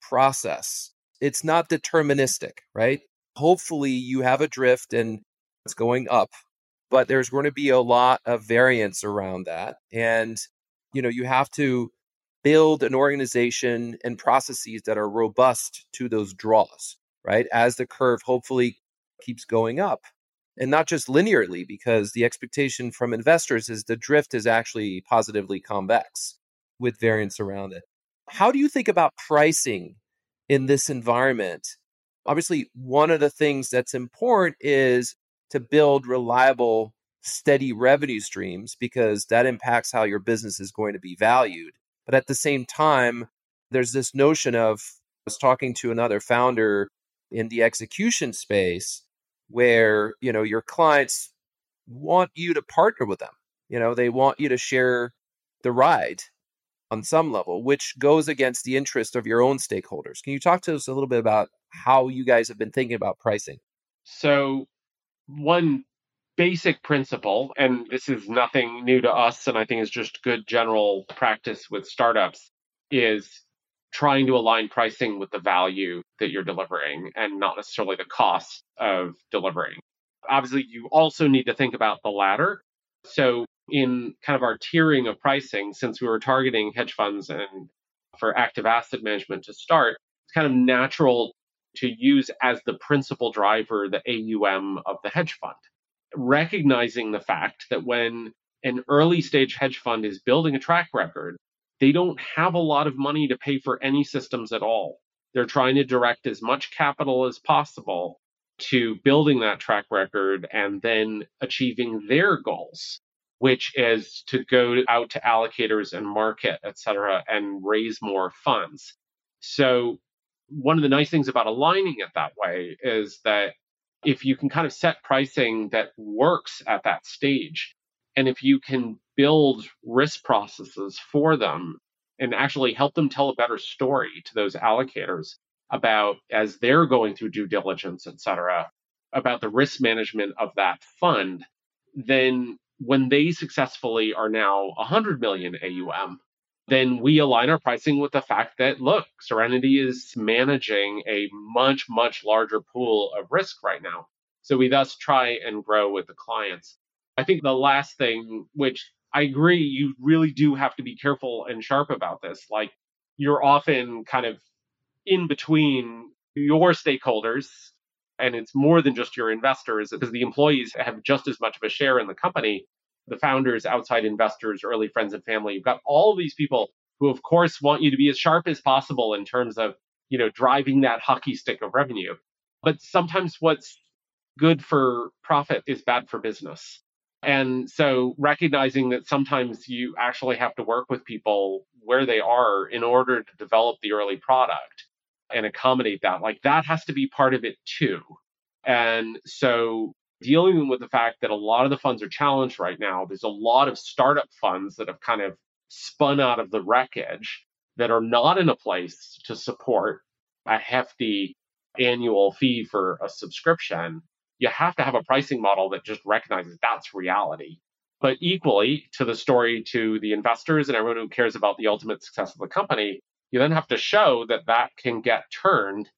process. It's not deterministic, right? Hopefully you have a drift and it's going up, but there's going to be a lot of variance around that. And, you know, you have to build an organization and processes that are robust to those draws, right? As the curve hopefully keeps going up and not just linearly, because the expectation from investors is the drift is actually positively convex with variance around it. How do you think about pricing in this environment? Obviously, one of the things that's important is to build reliable, steady revenue streams because that impacts how your business is going to be valued. But at the same time, there's this notion of I was talking to another founder in the execution space where you know your clients want you to partner with them you know they want you to share the ride on some level which goes against the interest of your own stakeholders can you talk to us a little bit about how you guys have been thinking about pricing so one basic principle and this is nothing new to us and i think is just good general practice with startups is trying to align pricing with the value that you're delivering and not necessarily the cost of delivering. Obviously, you also need to think about the latter. So, in kind of our tiering of pricing, since we were targeting hedge funds and for active asset management to start, it's kind of natural to use as the principal driver the AUM of the hedge fund. Recognizing the fact that when an early stage hedge fund is building a track record, they don't have a lot of money to pay for any systems at all. They're trying to direct as much capital as possible to building that track record and then achieving their goals, which is to go out to allocators and market, et cetera, and raise more funds. So, one of the nice things about aligning it that way is that if you can kind of set pricing that works at that stage, and if you can build risk processes for them and actually help them tell a better story to those allocators about as they're going through due diligence, et cetera, about the risk management of that fund, then when they successfully are now 100 million AUM, then we align our pricing with the fact that, look, Serenity is managing a much, much larger pool of risk right now. So we thus try and grow with the clients. I think the last thing, which I agree, you really do have to be careful and sharp about this. Like, you're often kind of in between your stakeholders, and it's more than just your investors, because the employees have just as much of a share in the company. The founders, outside investors, early friends and family. You've got all these people who, of course, want you to be as sharp as possible in terms of, you know, driving that hockey stick of revenue. But sometimes what's good for profit is bad for business. And so recognizing that sometimes you actually have to work with people where they are in order to develop the early product and accommodate that, like that has to be part of it too. And so dealing with the fact that a lot of the funds are challenged right now, there's a lot of startup funds that have kind of spun out of the wreckage that are not in a place to support a hefty annual fee for a subscription you have to have a pricing model that just recognizes that's reality. But equally to the story to the investors and everyone who cares about the ultimate success of the company, you then have to show that that can get turned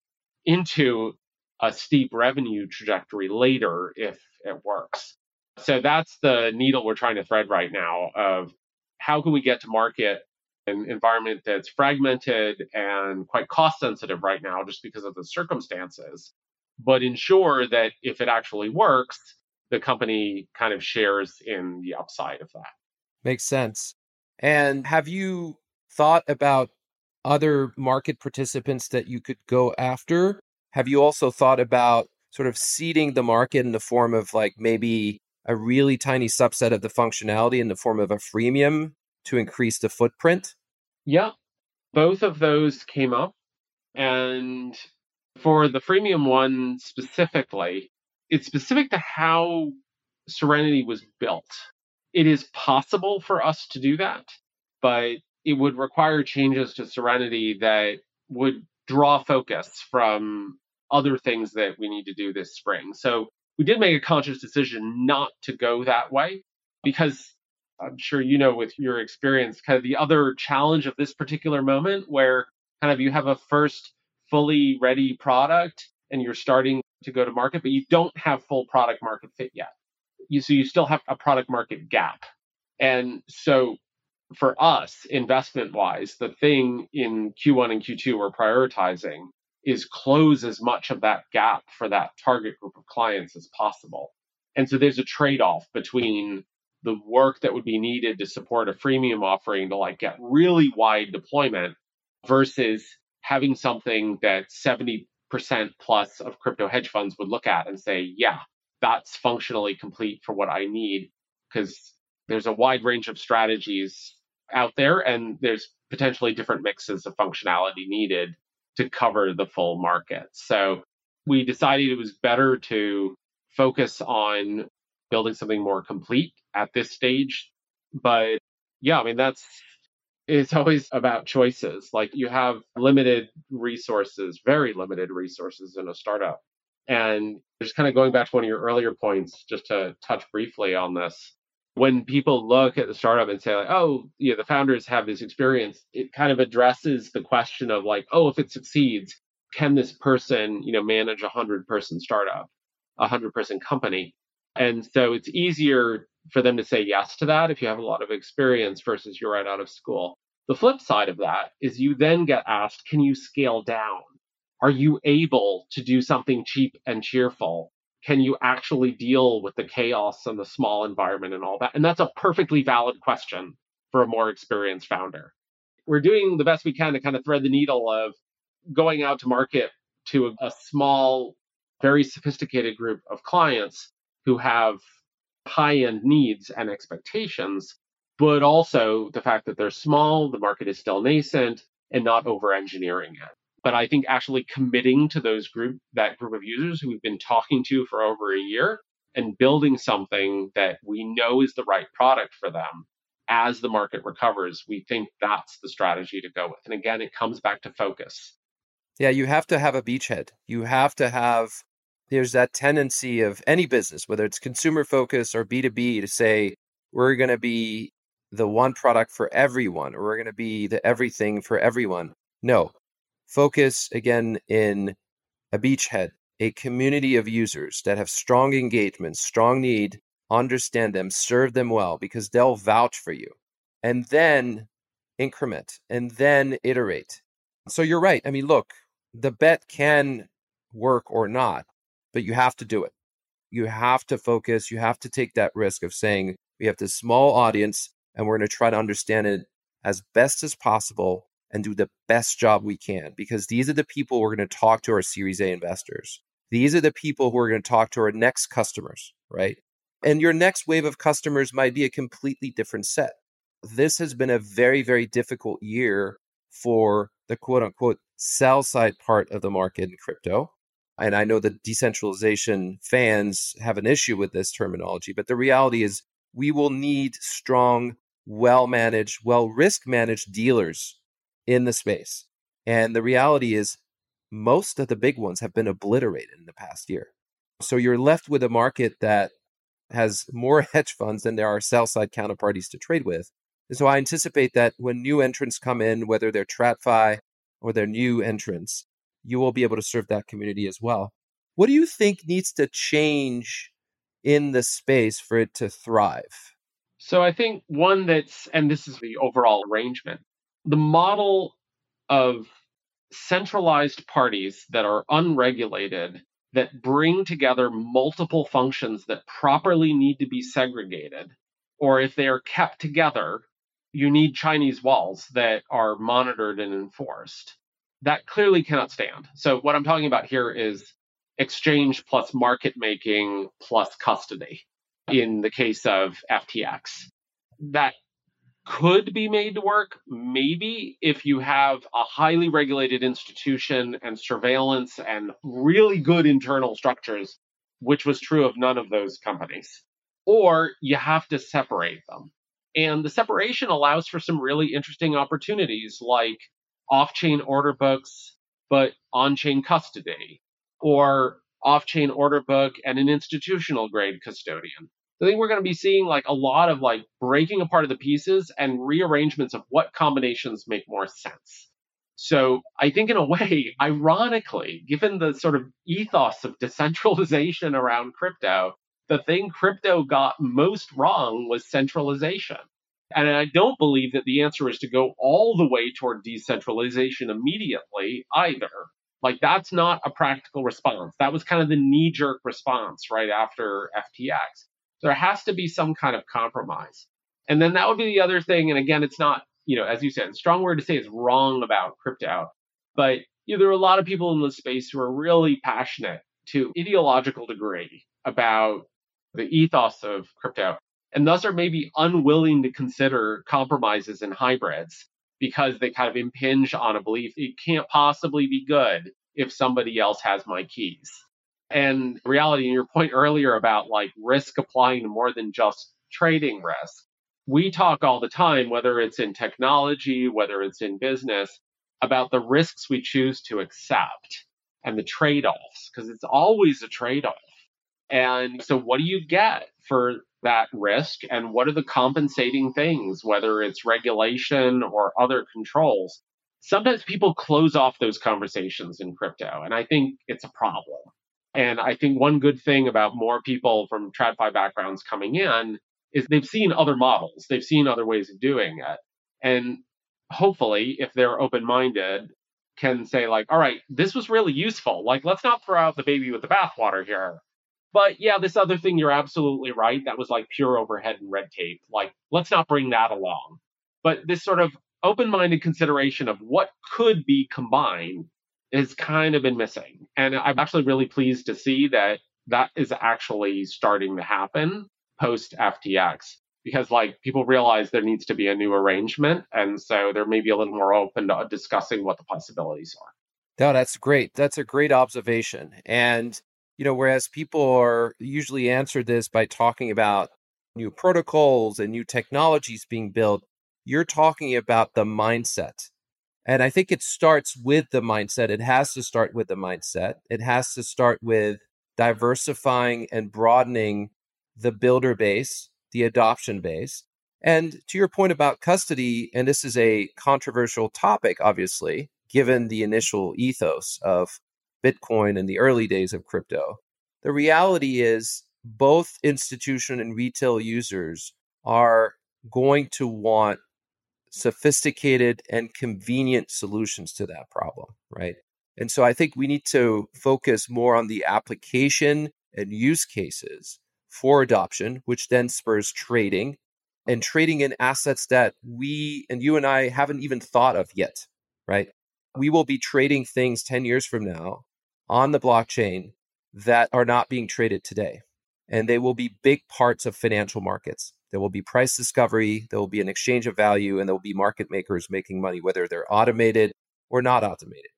into a steep revenue trajectory later if it works. So that's the needle we're trying to thread right now of how can we get to market an environment that's fragmented and quite cost sensitive right now just because of the circumstances but ensure that if it actually works, the company kind of shares in the upside of that. Makes sense. And have you thought about other market participants that you could go after? Have you also thought about sort of seeding the market in the form of like maybe a really tiny subset of the functionality in the form of a freemium to increase the footprint? Yeah, both of those came up. And for the freemium one specifically, it's specific to how Serenity was built. It is possible for us to do that, but it would require changes to Serenity that would draw focus from other things that we need to do this spring. So we did make a conscious decision not to go that way because I'm sure you know with your experience, kind of the other challenge of this particular moment where kind of you have a first fully ready product and you're starting to go to market, but you don't have full product market fit yet. You, so you still have a product market gap. And so for us, investment wise, the thing in Q1 and Q2 we're prioritizing is close as much of that gap for that target group of clients as possible. And so there's a trade off between the work that would be needed to support a freemium offering to like get really wide deployment versus having something that 70% plus of crypto hedge funds would look at and say, yeah, that's functionally complete for what I need. Because there's a wide range of strategies out there, and there's potentially different mixes of functionality needed to cover the full market. So we decided it was better to focus on building something more complete at this stage. But yeah, I mean, that's it's always about choices. Like you have limited resources, very limited resources in a startup. And just kind of going back to one of your earlier points, just to touch briefly on this, when people look at the startup and say like, oh, yeah, the founders have this experience, it kind of addresses the question of like, oh, if it succeeds, can this person, you know, manage a hundred person startup, a hundred person company? And so it's easier for them to say yes to that if you have a lot of experience versus you're right out of school. The flip side of that is you then get asked, can you scale down? Are you able to do something cheap and cheerful? Can you actually deal with the chaos and the small environment and all that? And that's a perfectly valid question for a more experienced founder. We're doing the best we can to kind of thread the needle of going out to market to a, a small, very sophisticated group of clients who have high end needs and expectations, but also the fact that they're small, the market is still nascent, and not over engineering it but I think actually committing to those group that group of users who we've been talking to for over a year and building something that we know is the right product for them as the market recovers, we think that's the strategy to go with. And again, it comes back to focus. Yeah, you have to have a beachhead. You have to have there's that tendency of any business, whether it's consumer focus or B2B, to say we're going to be the one product for everyone or we're going to be the everything for everyone. No, focus again in a beachhead, a community of users that have strong engagement, strong need, understand them, serve them well because they'll vouch for you. And then increment and then iterate. So you're right. I mean, look, the bet can work or not, but you have to do it. You have to focus. You have to take that risk of saying, we have this small audience and we're going to try to understand it as best as possible and do the best job we can because these are the people we're going to talk to our Series A investors. These are the people who are going to talk to our next customers, right? And your next wave of customers might be a completely different set. This has been a very, very difficult year for the quote unquote sell side part of the market in crypto. And I know the decentralization fans have an issue with this terminology, but the reality is we will need strong, well managed, well risk managed dealers in the space. And the reality is, most of the big ones have been obliterated in the past year. So you're left with a market that has more hedge funds than there are sell side counterparties to trade with. And so I anticipate that when new entrants come in, whether they're TradFi or they're new entrants, you will be able to serve that community as well. What do you think needs to change in the space for it to thrive? So I think one that's, and this is the overall arrangement, the model of centralized parties that are unregulated that bring together multiple functions that properly need to be segregated, or if they are kept together, you need Chinese walls that are monitored and enforced. That clearly cannot stand. So, what I'm talking about here is exchange plus market making plus custody in the case of FTX. That could be made to work maybe if you have a highly regulated institution and surveillance and really good internal structures which was true of none of those companies or you have to separate them and the separation allows for some really interesting opportunities like off-chain order books but on chain custody or off chain order book and an institutional grade custodian. I think we're going to be seeing like a lot of like breaking apart of the pieces and rearrangements of what combinations make more sense. So I think in a way, ironically, given the sort of ethos of decentralization around crypto, the thing crypto got most wrong was centralization. And I don't believe that the answer is to go all the way toward decentralization immediately either. Like, that's not a practical response. That was kind of the knee jerk response right after FTX. There has to be some kind of compromise. And then that would be the other thing. And again, it's not, you know, as you said, strong word to say is wrong about crypto. But you know, there are a lot of people in the space who are really passionate to ideological degree about the ethos of crypto and thus are maybe unwilling to consider compromises and hybrids because they kind of impinge on a belief it can't possibly be good if somebody else has my keys. And reality, and your point earlier about like risk applying to more than just trading risk, we talk all the time, whether it's in technology, whether it's in business, about the risks we choose to accept and the trade offs, because it's always a trade off. And so, what do you get for that risk? And what are the compensating things, whether it's regulation or other controls? Sometimes people close off those conversations in crypto, and I think it's a problem. And I think one good thing about more people from TradFi backgrounds coming in is they've seen other models, they've seen other ways of doing it. And hopefully, if they're open minded, can say, like, all right, this was really useful. Like, let's not throw out the baby with the bathwater here. But yeah, this other thing, you're absolutely right. That was like pure overhead and red tape. Like, let's not bring that along. But this sort of open minded consideration of what could be combined has kind of been missing. And I'm actually really pleased to see that that is actually starting to happen post FTX because like people realize there needs to be a new arrangement and so they're maybe a little more open to discussing what the possibilities are. No, that's great. That's a great observation. And you know, whereas people are usually answer this by talking about new protocols and new technologies being built, you're talking about the mindset. And I think it starts with the mindset. It has to start with the mindset. It has to start with diversifying and broadening the builder base, the adoption base. And to your point about custody, and this is a controversial topic, obviously, given the initial ethos of Bitcoin in the early days of crypto. The reality is, both institution and retail users are going to want sophisticated and convenient solutions to that problem, right? And so I think we need to focus more on the application and use cases for adoption, which then spurs trading and trading in assets that we and you and I haven't even thought of yet, right? We will be trading things 10 years from now on the blockchain that are not being traded today. And they will be big parts of financial markets. There will be price discovery, there will be an exchange of value, and there will be market makers making money, whether they're automated or not automated.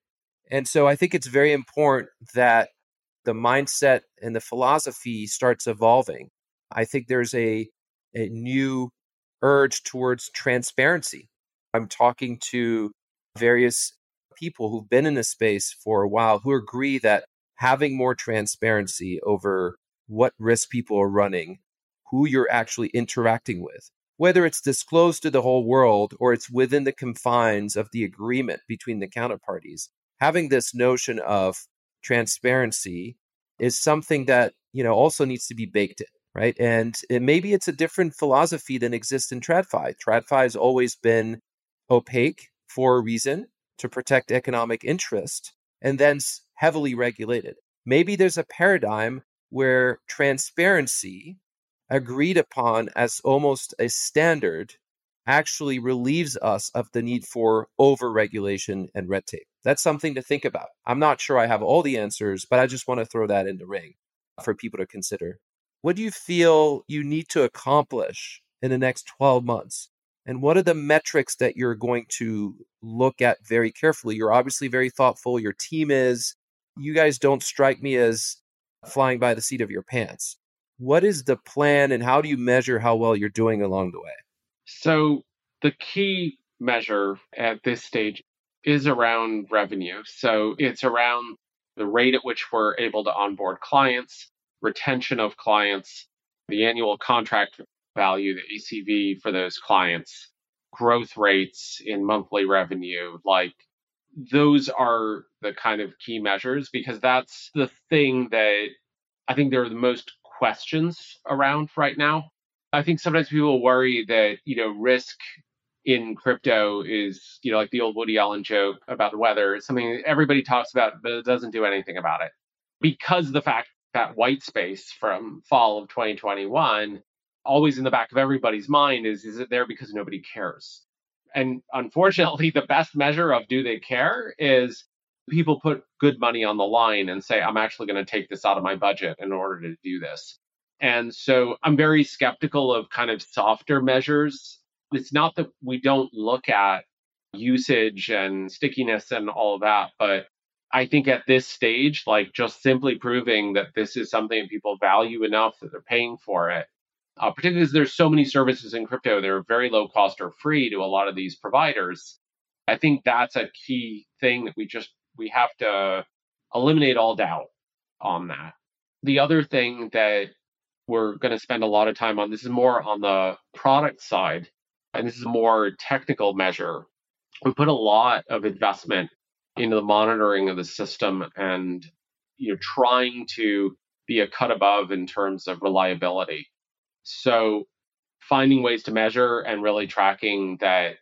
And so I think it's very important that the mindset and the philosophy starts evolving. I think there's a, a new urge towards transparency. I'm talking to various people who've been in this space for a while who agree that having more transparency over what risk people are running, who you're actually interacting with, whether it's disclosed to the whole world or it's within the confines of the agreement between the counterparties, having this notion of transparency is something that, you know, also needs to be baked in, right? And it, maybe it's a different philosophy than exists in TradFi. TradFi has always been opaque for a reason to protect economic interest and then heavily regulated. Maybe there's a paradigm where transparency, agreed upon as almost a standard, actually relieves us of the need for overregulation and red tape. That's something to think about. I'm not sure I have all the answers, but I just want to throw that in the ring for people to consider. What do you feel you need to accomplish in the next 12 months and what are the metrics that you're going to look at very carefully? You're obviously very thoughtful. Your team is. You guys don't strike me as flying by the seat of your pants. What is the plan and how do you measure how well you're doing along the way? So, the key measure at this stage is around revenue. So it's around the rate at which we're able to onboard clients, retention of clients, the annual contract value, the ACV for those clients, growth rates in monthly revenue. Like those are the kind of key measures because that's the thing that I think they're the most questions around right now. I think sometimes people worry that, you know, risk in crypto is, you know, like the old Woody Allen joke about the weather. It's something everybody talks about, but it doesn't do anything about it. Because the fact that white space from fall of 2021 always in the back of everybody's mind is is it there because nobody cares? And unfortunately, the best measure of do they care is people put good money on the line and say, I'm actually going to take this out of my budget in order to do this. And so I'm very skeptical of kind of softer measures. It's not that we don't look at usage and stickiness and all of that, but I think at this stage, like just simply proving that this is something people value enough that they're paying for it, uh, particularly because there's so many services in crypto that are very low cost or free to a lot of these providers. I think that's a key thing that we just we have to eliminate all doubt on that. The other thing that we're going to spend a lot of time on this is more on the product side, and this is a more technical measure. We put a lot of investment into the monitoring of the system and you know trying to be a cut above in terms of reliability. So finding ways to measure and really tracking that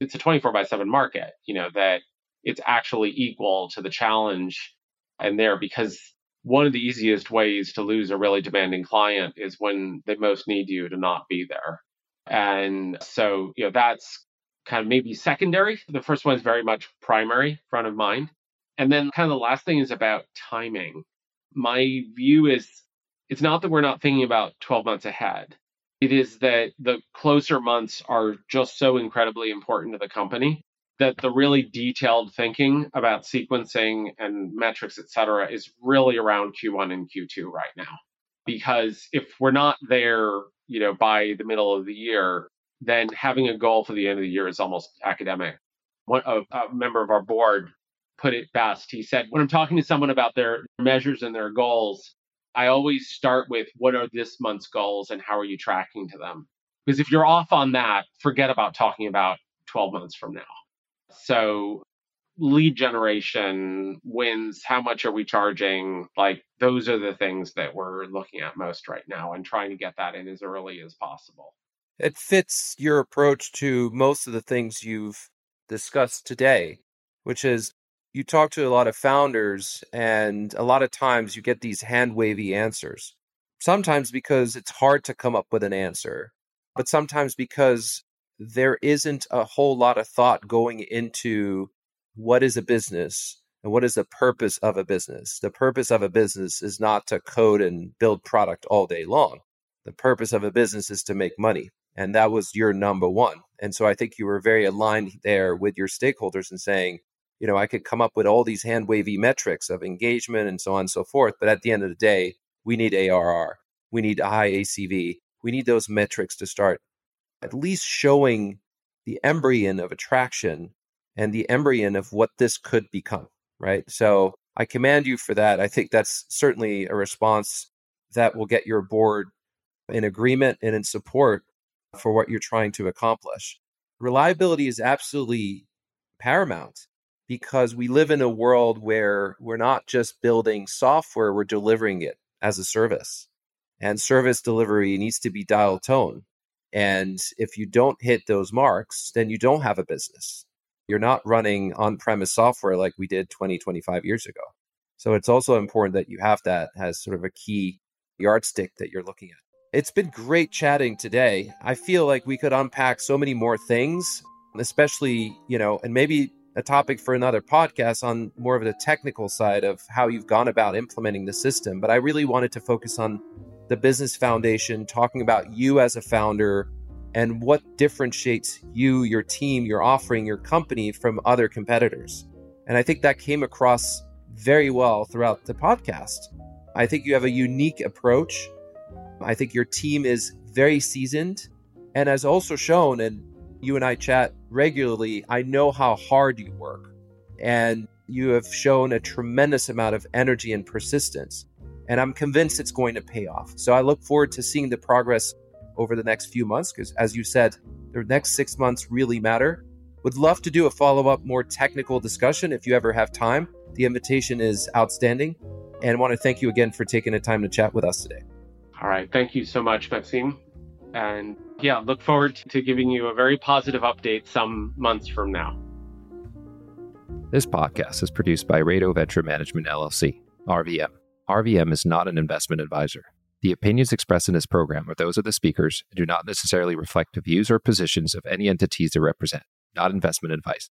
it's a 24 by 7 market, you know, that it's actually equal to the challenge and there because one of the easiest ways to lose a really demanding client is when they most need you to not be there. And so, you know, that's kind of maybe secondary. The first one is very much primary, front of mind. And then kind of the last thing is about timing. My view is it's not that we're not thinking about 12 months ahead. It is that the closer months are just so incredibly important to the company that the really detailed thinking about sequencing and metrics, et cetera, is really around Q1 and Q2 right now. Because if we're not there, you know, by the middle of the year, then having a goal for the end of the year is almost academic. One, a, a member of our board put it best. He said, when I'm talking to someone about their measures and their goals, I always start with what are this month's goals and how are you tracking to them? Because if you're off on that, forget about talking about 12 months from now. So lead generation wins how much are we charging? Like those are the things that we're looking at most right now and trying to get that in as early as possible. It fits your approach to most of the things you've discussed today which is you talk to a lot of founders and a lot of times you get these hand wavy answers sometimes because it's hard to come up with an answer but sometimes because there isn't a whole lot of thought going into what is a business and what is the purpose of a business. The purpose of a business is not to code and build product all day long. The purpose of a business is to make money. And that was your number one. And so I think you were very aligned there with your stakeholders and saying, you know, I could come up with all these hand wavy metrics of engagement and so on and so forth. But at the end of the day, we need ARR. We need high ACV. We need those metrics to start at least showing the embryon of attraction and the embryon of what this could become, right? So mm-hmm. I commend you for that. I think that's certainly a response that will get your board in agreement and in support for what you're trying to accomplish. Reliability is absolutely paramount because we live in a world where we're not just building software, we're delivering it as a service. And service delivery needs to be dial tone. And if you don't hit those marks, then you don't have a business. You're not running on premise software like we did 20, 25 years ago. So it's also important that you have that as sort of a key yardstick that you're looking at. It's been great chatting today. I feel like we could unpack so many more things, especially, you know, and maybe a topic for another podcast on more of the technical side of how you've gone about implementing the system. But I really wanted to focus on the business foundation, talking about you as a founder and what differentiates you, your team, your offering, your company from other competitors. And I think that came across very well throughout the podcast. I think you have a unique approach. I think your team is very seasoned and as also shown and you and I chat regularly, I know how hard you work. and you have shown a tremendous amount of energy and persistence. And I'm convinced it's going to pay off. So I look forward to seeing the progress over the next few months because, as you said, the next six months really matter. Would love to do a follow up, more technical discussion if you ever have time. The invitation is outstanding. And I want to thank you again for taking the time to chat with us today. All right. Thank you so much, Maxime. And yeah, look forward to giving you a very positive update some months from now. This podcast is produced by Rado Venture Management LLC, RVM. RVM is not an investment advisor. The opinions expressed in this program are those of the speakers and do not necessarily reflect the views or positions of any entities they represent, not investment advice.